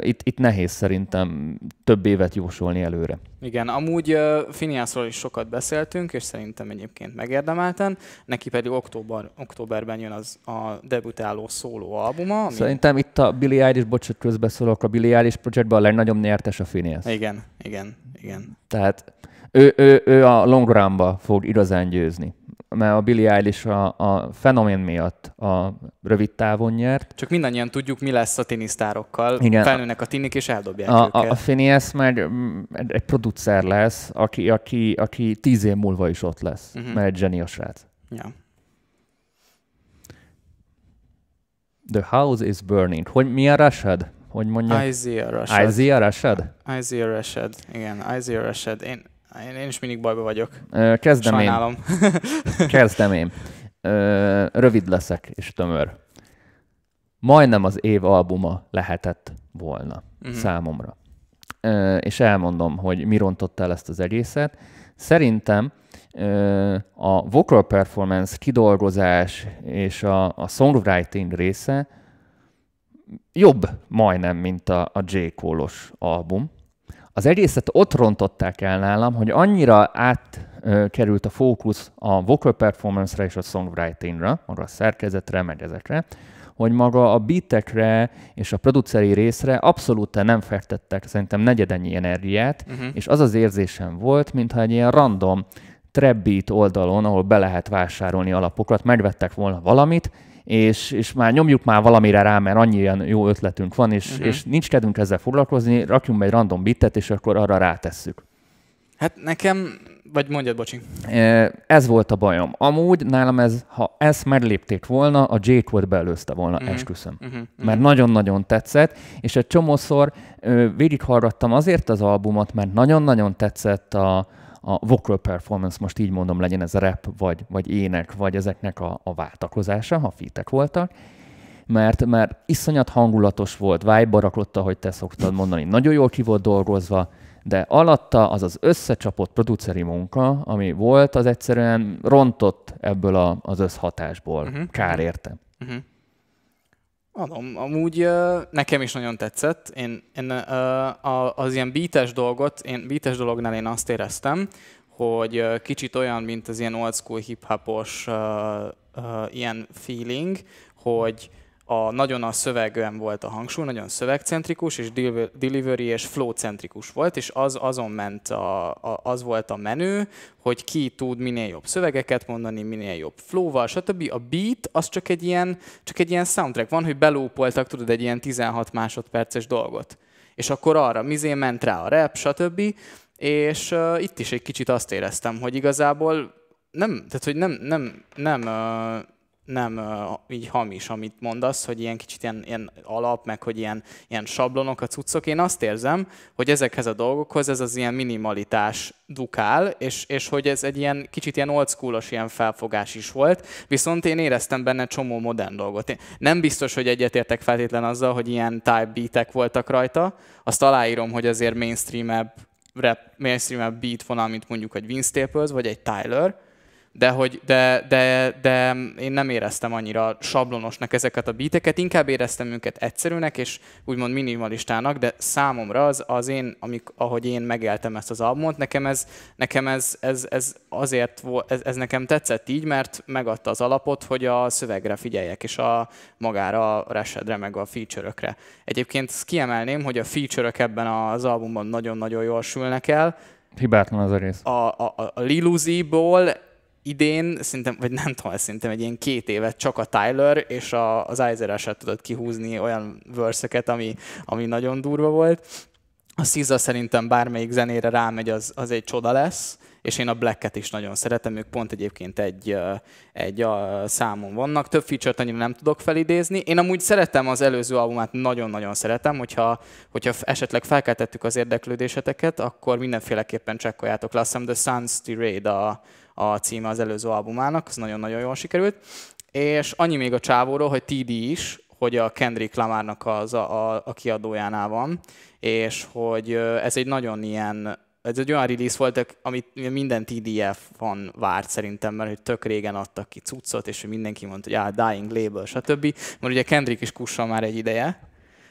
itt, itt nehéz szerintem több évet jósolni előre. Igen, amúgy uh, Finiászról is sokat beszéltünk, és szerintem egyébként megérdemelten. Neki pedig október, októberben jön az a debütáló szóló albuma. Ami... Szerintem itt a Billy Eilish, bocsánat, közbeszólok, a Billy Eilish projektben a legnagyobb nyertes a Phineas. Igen, igen, igen. Tehát ő, ő, ő a long run fog igazán győzni mert a Billy Eilish a, a fenomén miatt a rövid távon nyert. Csak mindannyian tudjuk, mi lesz a tinisztárokkal. Igen. Felnőnek a tinik, és eldobják a, őket. A, a Phineas meg mm, egy producer lesz, aki, aki, aki tíz év múlva is ott lesz, uh-huh. mert egy zsenios srác. Ja. The house is burning. Hogy mi a Rashad? Hogy mondja? Isaiah Rashad. Isaiah Rashad? Isaiah Rashad, igen. Isaiah Rashad. Én én, én is mindig bajba vagyok. Kezdem Sajnálom. én. Kezdem én. Rövid leszek és tömör. Majdnem az év albuma lehetett volna uh-huh. számomra. És elmondom, hogy mi rontott el ezt az egészet. Szerintem a vocal performance kidolgozás és a, a songwriting része jobb majdnem, mint a, a J. Cole-os album az egészet ott rontották el nálam, hogy annyira átkerült a fókusz a vocal performance-re és a songwriting-ra, maga a szerkezetre, meg ezekre, hogy maga a beatekre és a produceri részre abszolút nem fektettek szerintem negyedennyi energiát, uh-huh. és az az érzésem volt, mintha egy ilyen random trap beat oldalon, ahol be lehet vásárolni alapokat, megvettek volna valamit, és, és már nyomjuk már valamire rá, mert annyi ilyen jó ötletünk van, és, uh-huh. és nincs kedvünk ezzel foglalkozni, rakjunk egy random bitet, és akkor arra rátesszük. Hát nekem, vagy mondjad, bocsi. Ez volt a bajom. Amúgy nálam ez, ha ezt meglépték volna, a Jake Wood belőzte volna, uh-huh. esküszöm. Uh-huh. Mert nagyon-nagyon tetszett, és egy csomószor végighallgattam azért az albumot, mert nagyon-nagyon tetszett a, a vocal performance, most így mondom, legyen ez a rap, vagy, vagy ének, vagy ezeknek a, a váltakozása, ha fitek voltak, mert, mert iszonyat hangulatos volt, vibe rakotta, hogy te szoktad mondani, nagyon jól ki volt dolgozva, de alatta az az összecsapott produceri munka, ami volt, az egyszerűen rontott ebből a, az összhatásból. Uh-huh. Kár érte. Uh-huh. Adom, amúgy uh, nekem is nagyon tetszett. Én, én uh, az ilyen beates dolgot, én beates dolognál én azt éreztem, hogy uh, kicsit olyan, mint az ilyen old school hip-hopos uh, uh, ilyen feeling, hogy a, nagyon a szövegön volt a hangsúly, nagyon szövegcentrikus, és delivery és flow-centrikus volt, és az azon ment, a, a, az volt a menő, hogy ki tud minél jobb szövegeket mondani, minél jobb flow-val, stb. A beat az csak egy ilyen, csak egy ilyen soundtrack. Van, hogy belópoltak, tudod, egy ilyen 16 másodperces dolgot. És akkor arra mizé ment rá a rap, stb. És uh, itt is egy kicsit azt éreztem, hogy igazából nem, tehát hogy nem, nem, nem uh, nem így hamis, amit mondasz, hogy ilyen kicsit ilyen, ilyen alap, meg hogy ilyen, ilyen sablonok a cuccok. Én azt érzem, hogy ezekhez a dolgokhoz ez az ilyen minimalitás dukál, és, és hogy ez egy ilyen kicsit ilyen old schoolos ilyen felfogás is volt, viszont én éreztem benne csomó modern dolgot. Én nem biztos, hogy egyetértek feltétlen azzal, hogy ilyen type beatek voltak rajta. Azt aláírom, hogy azért mainstream rap, mainstream beat vonal, mint mondjuk egy Vince Staples, vagy egy Tyler, de, hogy, de, de, de én nem éreztem annyira sablonosnak ezeket a beateket, inkább éreztem őket egyszerűnek és úgymond minimalistának, de számomra az, az én, amik, ahogy én megéltem ezt az albumot, nekem ez, nekem ez, ez, ez azért ez, ez, nekem tetszett így, mert megadta az alapot, hogy a szövegre figyeljek, és a magára a resedre, meg a feature-ökre. Egyébként kiemelném, hogy a feature-ök ebben az albumban nagyon-nagyon jól sülnek el. Hibátlan az a rész. A, a, a Lil Uzi-ból idén, szerintem, vagy nem tudom, szerintem egy ilyen két évet csak a Tyler és a, az se tudott kihúzni olyan verszeket, ami, ami nagyon durva volt. A SZIZA szerintem bármelyik zenére rámegy, az, az egy csoda lesz és én a Black-et is nagyon szeretem, ők pont egyébként egy, egy a számon vannak. Több feature-t annyira nem tudok felidézni. Én amúgy szeretem az előző albumát, nagyon-nagyon szeretem, hogyha, hogyha esetleg felkeltettük az érdeklődéseteket, akkor mindenféleképpen csekkoljátok le. Azt hiszem The Sun's Tirade a, a címe az előző albumának, az nagyon-nagyon jól sikerült. És annyi még a csávóról, hogy TD is, hogy a Kendrick Lamarnak az a, a, a kiadójánál van, és hogy ez egy nagyon ilyen ez egy olyan release volt, amit minden TDF van várt szerintem, mert hogy tök régen adtak ki cuccot, és mindenki mondta, hogy ah, Dying Label, stb. Mert ugye Kendrick is kussal már egy ideje,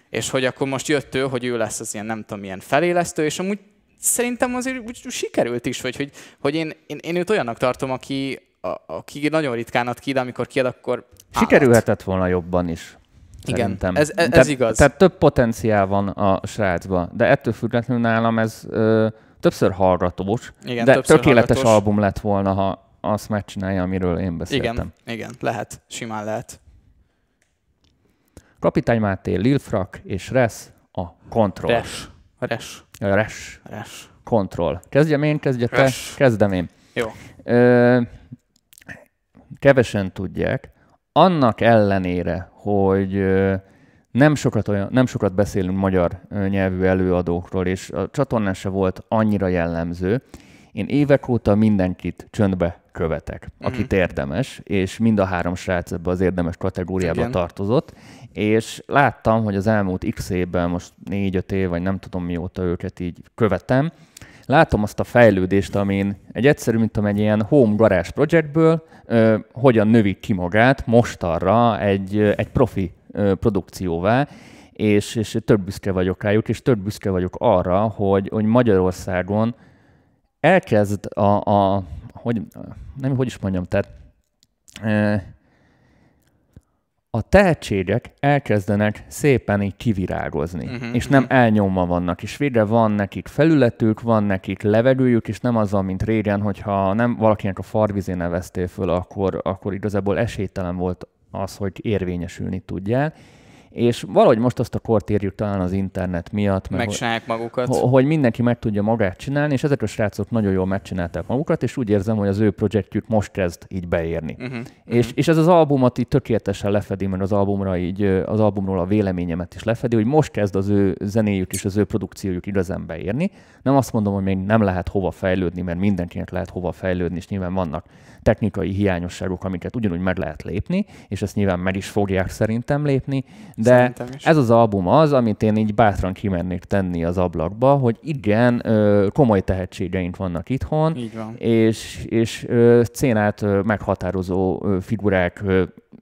és hogy akkor most jött ő, hogy ő lesz az ilyen, nem tudom, ilyen felélesztő, és amúgy szerintem azért úgy sikerült is, vagy hogy, hogy én, én, én őt olyannak tartom, aki, a, aki nagyon ritkán ad ki, de amikor kiad, akkor Sikerülhetett volna jobban is. Igen, ez, ez, ez tehát, igaz. Tehát több potenciál van a srácban, de ettől függetlenül nálam ez ö, többször hallgatós, Igen, de többször tökéletes hallgatós. album lett volna, ha azt megcsinálja, amiről én beszéltem. Igen, igen, lehet, simán lehet. Kapitány Máté, Lil Frak és Res a Control. Res. Res. Res. Res. Control. Kezdjem én, kezdje te, kezdem én. Jó. Ö, kevesen tudják, annak ellenére, hogy nem sokat, olyan, nem sokat beszélünk magyar nyelvű előadókról, és a csatornán se volt annyira jellemző. Én évek óta mindenkit csöndbe követek, akit érdemes, és mind a három srác ebbe az érdemes kategóriába Igen. tartozott, és láttam, hogy az elmúlt x évben, most négy-öt év, vagy nem tudom mióta őket így követem, látom azt a fejlődést, amin egy egyszerű, mint egy ilyen home garage projektből ö, hogyan növik ki magát most arra egy, egy profi produkcióvá, és, és több büszke vagyok rájuk, és több büszke vagyok arra, hogy, hogy Magyarországon elkezd a, a hogy, nem, hogy is mondjam, tehát a tehetségek elkezdenek szépen így kivirágozni, uh-huh, és nem uh-huh. elnyomva vannak, és végre van nekik felületük, van nekik levegőjük, és nem azzal, mint régen, hogyha nem valakinek a farvizén neveztél föl, akkor, akkor igazából esélytelen volt az, hogy érvényesülni tudjál. És valahogy most azt a kort érjük talán az internet miatt. Mert Megcsinálják magukat. Hogy mindenki meg tudja magát csinálni, és ezek a srácok nagyon jól megcsinálták magukat, és úgy érzem, hogy az ő projektjük most kezd így beérni. Uh-huh. És, uh-huh. és ez az albumot így tökéletesen lefedi, mert az albumra így, az albumról a véleményemet is lefedi, hogy most kezd az ő zenéjük és az ő produkciójuk igazán beérni. Nem azt mondom, hogy még nem lehet hova fejlődni, mert mindenkinek lehet hova fejlődni, és nyilván vannak technikai hiányosságok, amiket ugyanúgy meg lehet lépni, és ezt nyilván meg is fogják szerintem lépni, de ez az album az, amit én így bátran kimennék tenni az ablakba, hogy igen, komoly tehetségeink vannak itthon, és, és szénát meghatározó figurák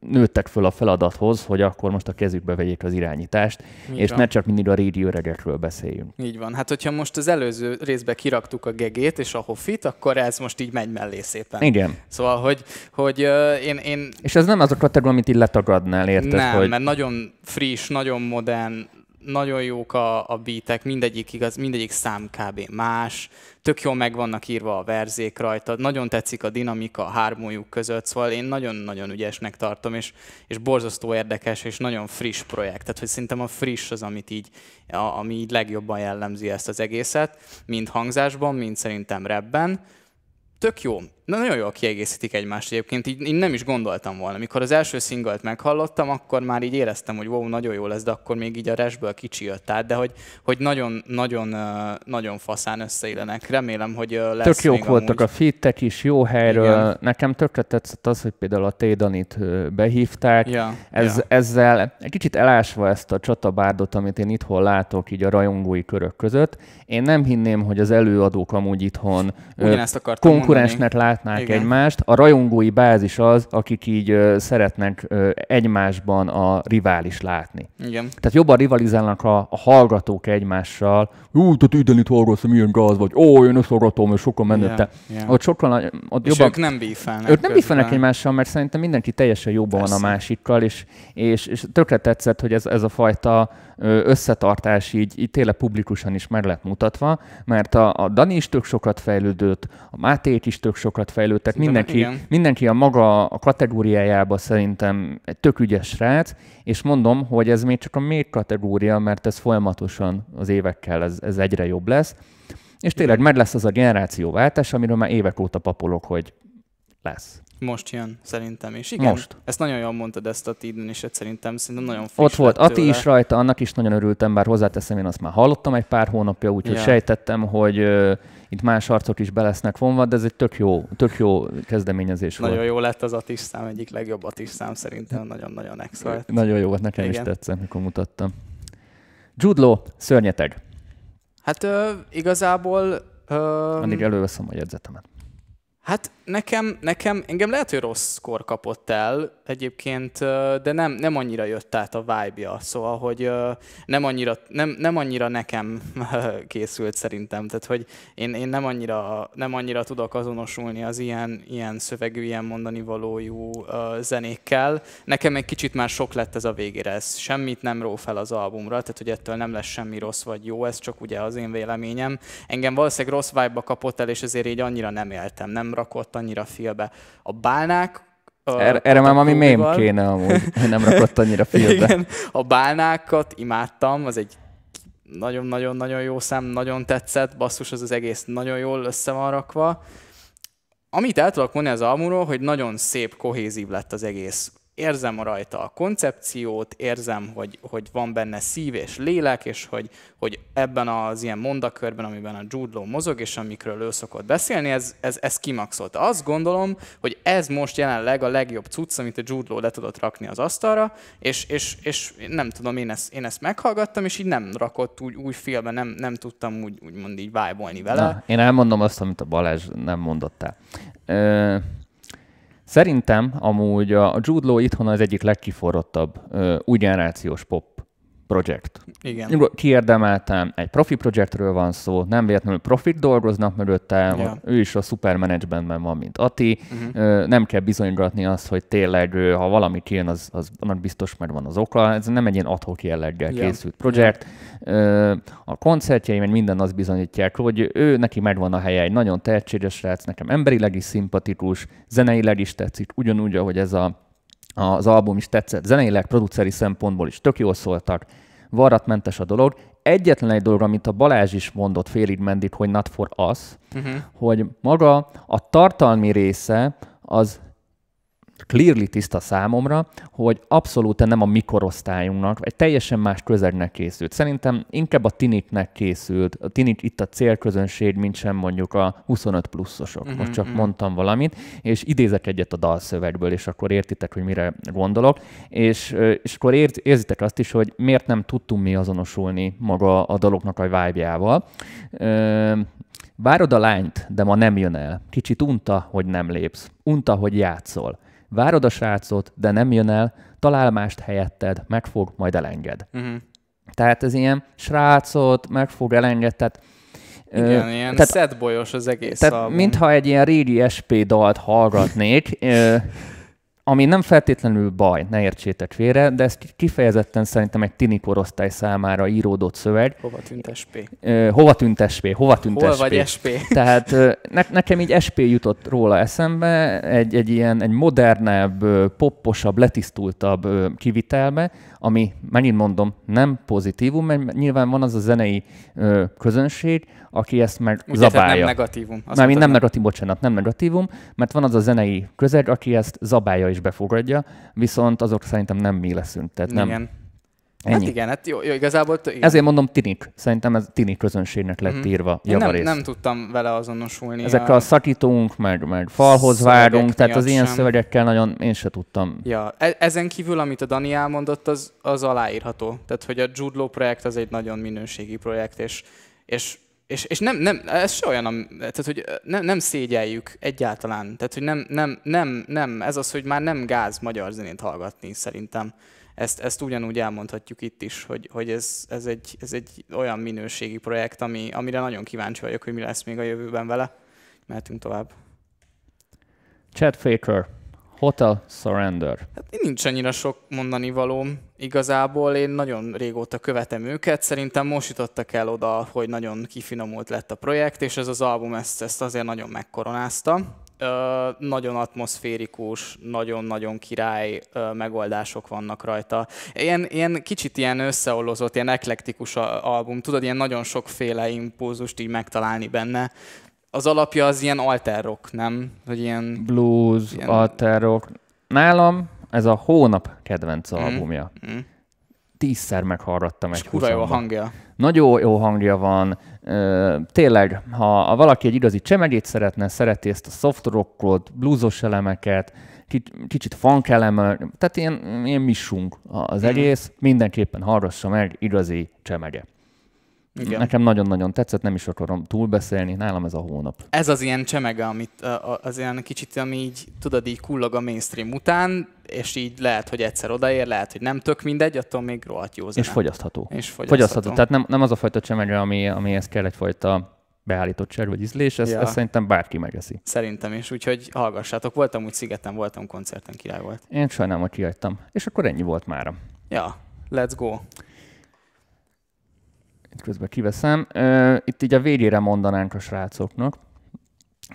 nőttek föl a feladathoz, hogy akkor most a kezükbe vegyék az irányítást, Így és van. ne csak mindig a régi öregekről beszéljünk. Így van. Hát, hogyha most az előző részbe kiraktuk a gegét és a hoffit, akkor ez most így megy mellé szépen. Igen. Szóval, hogy, hogy uh, én, én... És ez nem az a kategória, amit így letagadnál, érted? Nem, hogy... mert nagyon friss, nagyon modern, nagyon jók a, a beatek, mindegyik igaz, mindegyik szám kb. más, tök jól meg vannak írva a verzék rajta, nagyon tetszik a dinamika a hármójuk között, szóval én nagyon-nagyon ügyesnek tartom, és, és borzasztó érdekes, és nagyon friss projekt. Tehát, hogy szerintem a friss az, amit így, a, ami így legjobban jellemzi ezt az egészet, mind hangzásban, mind szerintem rebben. Tök jó. Na, nagyon jól kiegészítik egymást egyébként, így, így nem is gondoltam volna. Mikor az első szingalt meghallottam, akkor már így éreztem, hogy wow, nagyon jó lesz, de akkor még így a resből kicsi jött át, de hogy, hogy nagyon, nagyon, nagyon faszán összeillenek. Remélem, hogy lesz Tök jók voltak amúgy. a fittek is, jó helyről. Igen. Nekem tökre tetszett az, hogy például a Tédanit behívták. Ja, Ez, ja. Ezzel egy kicsit elásva ezt a csatabárdot, amit én itthon látok így a rajongói körök között. Én nem hinném, hogy az előadók amúgy itthon konkurensnek lát látnák Igen. egymást. A rajongói bázis az, akik így ö, szeretnek ö, egymásban a rivális látni. Igen. Tehát jobban rivalizálnak a, a hallgatók egymással. Ú, te ide itt hallgatsz, milyen gáz vagy. Ó, én ezt hallgatom, és sokkal menőtte. Yeah, yeah. Ott sokkal ott és jobban, ők nem bífelnek. Ők nem bífelnek egymással, mert szerintem mindenki teljesen jobban van a másikkal, és, és, és tökre tetszett, hogy ez, ez a fajta összetartás így, így tényleg publikusan is meg lett mutatva, mert a, a Dani is tök sokat fejlődött, a Máté is tök sokat sokat fejlődtek. Mindenki, mindenki a maga a kategóriájába szerintem egy tök ügyes srác, és mondom, hogy ez még csak a még kategória, mert ez folyamatosan az évekkel ez, ez egyre jobb lesz. És tényleg meg lesz az a generációváltás, amiről már évek óta papolok, hogy lesz. Most jön, szerintem is. Igen, Most. ezt nagyon jól mondtad ezt a Tiden is, szerintem, szerintem nagyon friss Ott volt Ati is rajta, annak is nagyon örültem, bár hozzáteszem, én azt már hallottam egy pár hónapja, úgyhogy Ja. sejtettem, hogy uh, itt más arcok is be lesznek vonva, de ez egy tök jó, tök jó kezdeményezés Nagyon volt. jó lett az Atis szám, egyik legjobb Atis szám szerintem, nagyon-nagyon extra lett. Nagyon jó volt, nekem Igen. is tetszett, mikor mutattam. Jude Law, szörnyeteg. Hát ö, igazából... Ö, Addig előveszem a jegyzetemet. Hát nekem, nekem, engem lehet, hogy rossz kor kapott el egyébként, de nem, nem annyira jött át a vibe-ja, szóval, hogy nem annyira, nem, nem annyira nekem készült szerintem, tehát hogy én, én nem, annyira, nem annyira tudok azonosulni az ilyen, ilyen szövegű, ilyen mondani valójú zenékkel. Nekem egy kicsit már sok lett ez a végére, ez semmit nem ró fel az albumra, tehát hogy ettől nem lesz semmi rossz vagy jó, ez csak ugye az én véleményem. Engem valószínűleg rossz vibe-ba kapott el, és ezért így annyira nem éltem, nem rakott annyira filbe. A bálnák ö, Erre, erre már valami mém kéne amúgy, nem rakott annyira filmbe. Igen, a bálnákat imádtam, az egy nagyon-nagyon-nagyon jó szám, nagyon tetszett, basszus, az az egész nagyon jól össze van rakva. Amit el tudok mondani az albumról, hogy nagyon szép, kohézív lett az egész. Érzem rajta a koncepciót, érzem, hogy, hogy van benne szív és lélek, és hogy, hogy ebben az ilyen mondakörben, amiben a Jude Law mozog, és amikről ő szokott beszélni, ez, ez, ez kimaxolt. Azt gondolom, hogy ez most jelenleg a legjobb cucc, amit a Jude Law le tudott rakni az asztalra, és, és, és nem tudom, én ezt, én ezt meghallgattam, és így nem rakott úgy, új filmbe, nem, nem tudtam úgy, úgymond így vibe vele. Na, én elmondom azt, amit a Balázs nem mondott el. Ö, szerintem amúgy a Jude Law itthon az egyik legkiforrottabb új generációs pop projekt. Igen. Kiérdemeltem, egy profi projektről van szó, nem véletlenül profik dolgoznak mögötte, Ja. ő is a szuper managementben van, mint Ati, Uh-huh. Nem kell bizonygatni azt, hogy tényleg, ha valami kijön, az, az annak biztos megvan az oka. Ez nem egy ilyen adhok jelleggel Ja. készült projekt. Ö, A koncertjei, meg minden azt bizonyítják, hogy ő neki megvan a helye, egy nagyon tehetséges srác, nekem emberileg is szimpatikus, zeneileg is tetszik, ugyanúgy, ahogy ez a, az album is tetszett, zeneileg, produceri szempontból is tök jól szóltak, varratmentes a dolog. Egyetlen egy dolog, amit a Balázs is mondott félig mendig, hogy not for us, Uh-huh. hogy maga a tartalmi része az clearly tiszta számomra, hogy abszolút nem a mikorosztályunknak, egy teljesen más közegnek készült. Szerintem inkább a tiniknek készült. A tinik itt a célközönség, mint sem mondjuk a 25 pluszosok. Mhm, Most csak mhm. mondtam valamit, és idézek egyet a dalszövegből, és akkor értitek, hogy mire gondolok. És, és akkor ért, érzitek azt is, hogy miért nem tudtunk mi azonosulni maga a daloknak a vibe-jával. Várod a lányt, de ma nem jön el. Kicsit unta, hogy nem lépsz. Unta, hogy játszol. Várod a srácot, de nem jön el. Talál mást helyetted, megfog, majd elenged. Uh-huh. Tehát ez ilyen srácot, megfog, elenged, tehát... ö, Igen, ilyen tehát, az egész tehát album. mintha egy ilyen régi SP dalt hallgatnék, ö, ami nem feltétlenül baj, ne értsétek félre, de ez kifejezetten szerintem egy tini korosztály számára íródott szöveg. Hova tűnt SP? Hova tűnt SP? Hova tűnt Hol SP? vagy SP? Tehát ne, nekem így SP jutott róla eszembe, egy, egy ilyen egy modernebb, popposabb, letisztultabb kivitelbe, ami, megint mondom, nem pozitívum, mert nyilván van az a zenei közönség, aki ezt meg Ugye, tehát nem zabálja. negatívum. Mármint nem mondtad, negatív, bocsánat, nem negatívum, mert van az a zenei közeg, aki ezt zabálja és befogadja, viszont azok szerintem nem mi leszünk. Tehát nem, Igen. ennyi. Hát igen, hát jó, jó igazából... Igen. Ezért mondom tinik. Szerintem ez tini közönségnek lett Mhm. írva Én nem, javarész. nem tudtam vele azonosulni. Ezekkel a szakítunk, meg, meg falhoz várunk, tehát az ilyen sem. szövegekkel nagyon én se tudtam. Ja, e- ezen kívül, amit a Dani elmondott, az, az aláírható. Tehát, hogy a Jude Law projekt az egy nagyon minőségi projekt, és, és, és, és nem, nem, ez se olyan, tehát, hogy nem, nem szégyeljük egyáltalán. Tehát, hogy nem, nem, nem, nem, ez az, hogy már nem gáz magyar zenét hallgatni, szerintem. Ezt, ezt ugyanúgy elmondhatjuk itt is, hogy, hogy ez, ez, egy, ez egy olyan minőségi projekt, ami, amire nagyon kíváncsi vagyok, hogy mi lesz még a jövőben vele. Mehetünk tovább. Chad Faker, Hotel Surrender. Hát nincs annyira sok mondani valóm. Igazából én nagyon régóta követem őket. Szerintem most jutottak el oda, hogy nagyon kifinomult lett a projekt, és ez az album ezt, ezt azért nagyon megkoronázta. ö, nagyon atmoszférikus, nagyon-nagyon király ö, megoldások vannak rajta. Ilyen, ilyen kicsit ilyen összeollozott, ilyen eklektikus album, tudod, ilyen nagyon sokféle impulzust így megtalálni benne. Az alapja az ilyen alter rock, nem? Hogy ilyen... Blues, ilyen... alter rock. Nálam ez a hónap kedvenc mm. albumja. Mm tízszer meghallgattam egy kurva jó hangja. Nagyon jó hangja van. Tényleg, ha valaki egy igazi csemegét szeretne, szereti ezt a soft rockot, bluesos elemeket, kicsit funk eleme, tehát ilyen, ilyen misunk az mhm. egész, mindenképpen hallgassa meg igazi csemege. Igen. Nekem nagyon-nagyon tetszett, nem is akarom túlbeszélni, nálam ez a hónap. Ez az ilyen csemege, amit az ilyen kicsit, ami így, tudod, így kullog a mainstream után, és így lehet, hogy egyszer odaér, lehet, hogy nem tök mindegy, attól még rohadt jó zene. És fogyasztható. És fogyasztható. fogyasztható. Tehát nem, nem az a fajta csemege, ami, amihez kell egyfajta beállítottság vagy ízlés, ezt, ja. ezt szerintem bárki megeszi. Szerintem is, úgyhogy hallgassátok. Voltam úgy szigeten, voltam koncerten, király volt. Én sajnálom, hogy kihagytam. És akkor ennyi volt mára. Ja, let's go. Itt közben kiveszem. Itt így a végére mondanánk a srácoknak,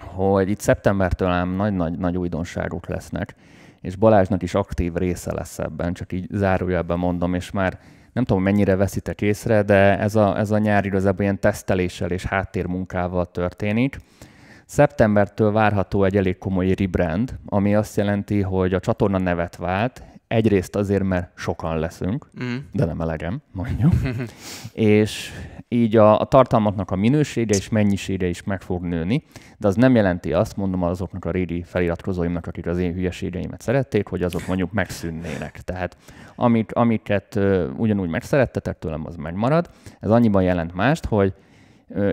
hogy itt szeptembertől ám nagy-nagy újdonságok lesznek, és Balázsnak is aktív része lesz ebben, csak így zárójelben mondom, és már nem tudom, mennyire veszitek észre, de ez a, ez a nyár igazából ilyen teszteléssel és háttérmunkával történik. Szeptembertől várható egy elég komoly rebrand, ami azt jelenti, hogy a csatorna nevet vált, Egyrészt azért, mert sokan leszünk, mm. de nem elegem, mondjuk. és így a, a tartalmaknak a minősége és mennyisége is meg fog nőni, de az nem jelenti azt, mondom azoknak a régi feliratkozóimnak, akik az én hülyeségeimet szerették, hogy azok mondjuk megszűnnének. Tehát amit, amiket uh, ugyanúgy megszerettetek tőlem, az megmarad. Ez annyiban jelent mást, hogy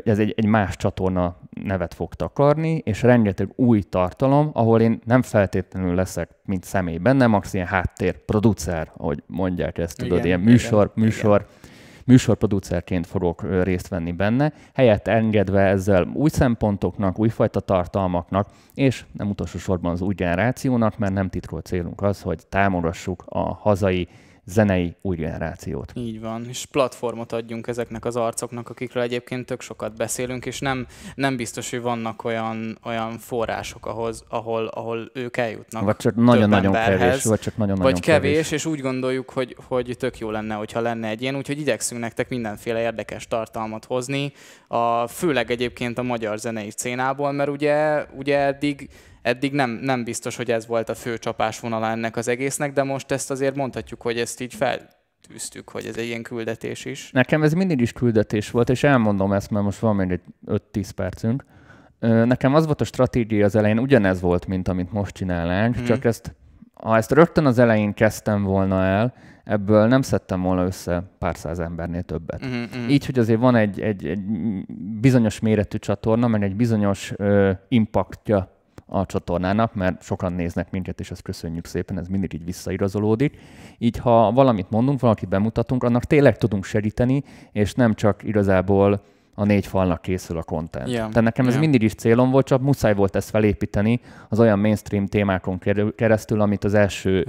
ez egy, egy más csatorna nevet fog takarni, és rengeteg új tartalom, ahol én nem feltétlenül leszek, mint személy benne, max ilyen háttér, producer, ahogy mondják ezt, tudod, igen, ilyen műsor, igen, műsor, igen. műsorproducerként fogok részt venni benne, helyett engedve ezzel új szempontoknak, újfajta tartalmaknak, és nem utolsó sorban az új generációnak, mert nem titkolt célunk az, hogy támogassuk a hazai zenei új generációt. Így van, és platformot adjunk ezeknek az arcoknak, akikről egyébként tök sokat beszélünk, és nem, nem biztos, hogy vannak olyan, olyan források, ahhoz, ahol, ahol ők eljutnak. Vagy csak nagyon-nagyon kevés, vagy csak nagyon-nagyon Vagy kevés, kevés, és úgy gondoljuk, hogy, hogy tök jó lenne, hogyha lenne egy ilyen, úgyhogy igyekszünk nektek mindenféle érdekes tartalmat hozni, a, főleg egyébként a magyar zenei szénából, mert ugye, ugye eddig eddig nem, nem biztos, hogy ez volt a fő csapásvonala ennek az egésznek, de most ezt azért mondhatjuk, hogy ezt így feltűztük, hogy ez egy ilyen küldetés is. Nekem ez mindig is küldetés volt, és elmondom ezt, mert most van még egy 5-10 percünk. Nekem az volt a stratégia az elején, ugyanez volt, mint amit most csinálnánk, hmm. csak ezt, ha ezt rögtön az elején kezdtem volna el, ebből nem szedtem volna össze pár száz embernél többet. Mm-hmm. Így, hogy azért van egy, egy, egy bizonyos méretű csatorna, meg egy bizonyos ö, impaktja a csatornának, mert sokan néznek minket, és ezt köszönjük szépen, ez mindig így visszaigazolódik. Így, ha valamit mondunk, valakit bemutatunk, annak tényleg tudunk segíteni, és nem csak igazából a négy falnak készül a content. Yeah. Tehát nekem yeah. ez mindig is célom volt, csak muszáj volt ezt felépíteni az olyan mainstream témákon keresztül, amit az első,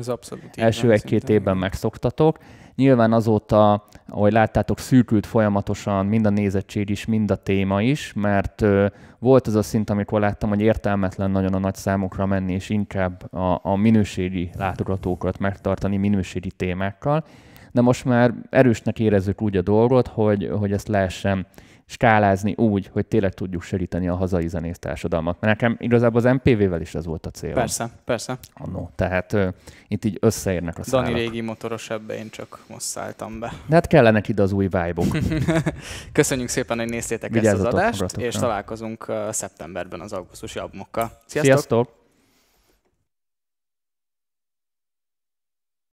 első egy-két évben megszoktatok. Nyilván azóta, ahogy láttátok, szűkült folyamatosan mind a nézettség is, mind a téma is, mert ö, volt az a szint, amikor láttam, hogy értelmetlen nagyon a nagy számokra menni, és inkább a, a minőségi látogatókat megtartani minőségi témákkal. De most már erősnek érezzük úgy a dolgot, hogy, hogy ezt lehessen skálázni úgy, hogy tényleg tudjuk segíteni a hazai zenész társadalmat. Mert nekem igazából az MPV-vel is ez volt a cél. Persze, persze. Annó. Tehát uh, itt így összeérnek a Dani szálak. régi motoros ebbe, én csak most szálltam be. De hát kellenek ide az új vibe Köszönjük szépen, hogy néztétek ezt az adást, és találkozunk uh, szeptemberben az augusztusi albumokkal. Sziasztok! Sziasztok!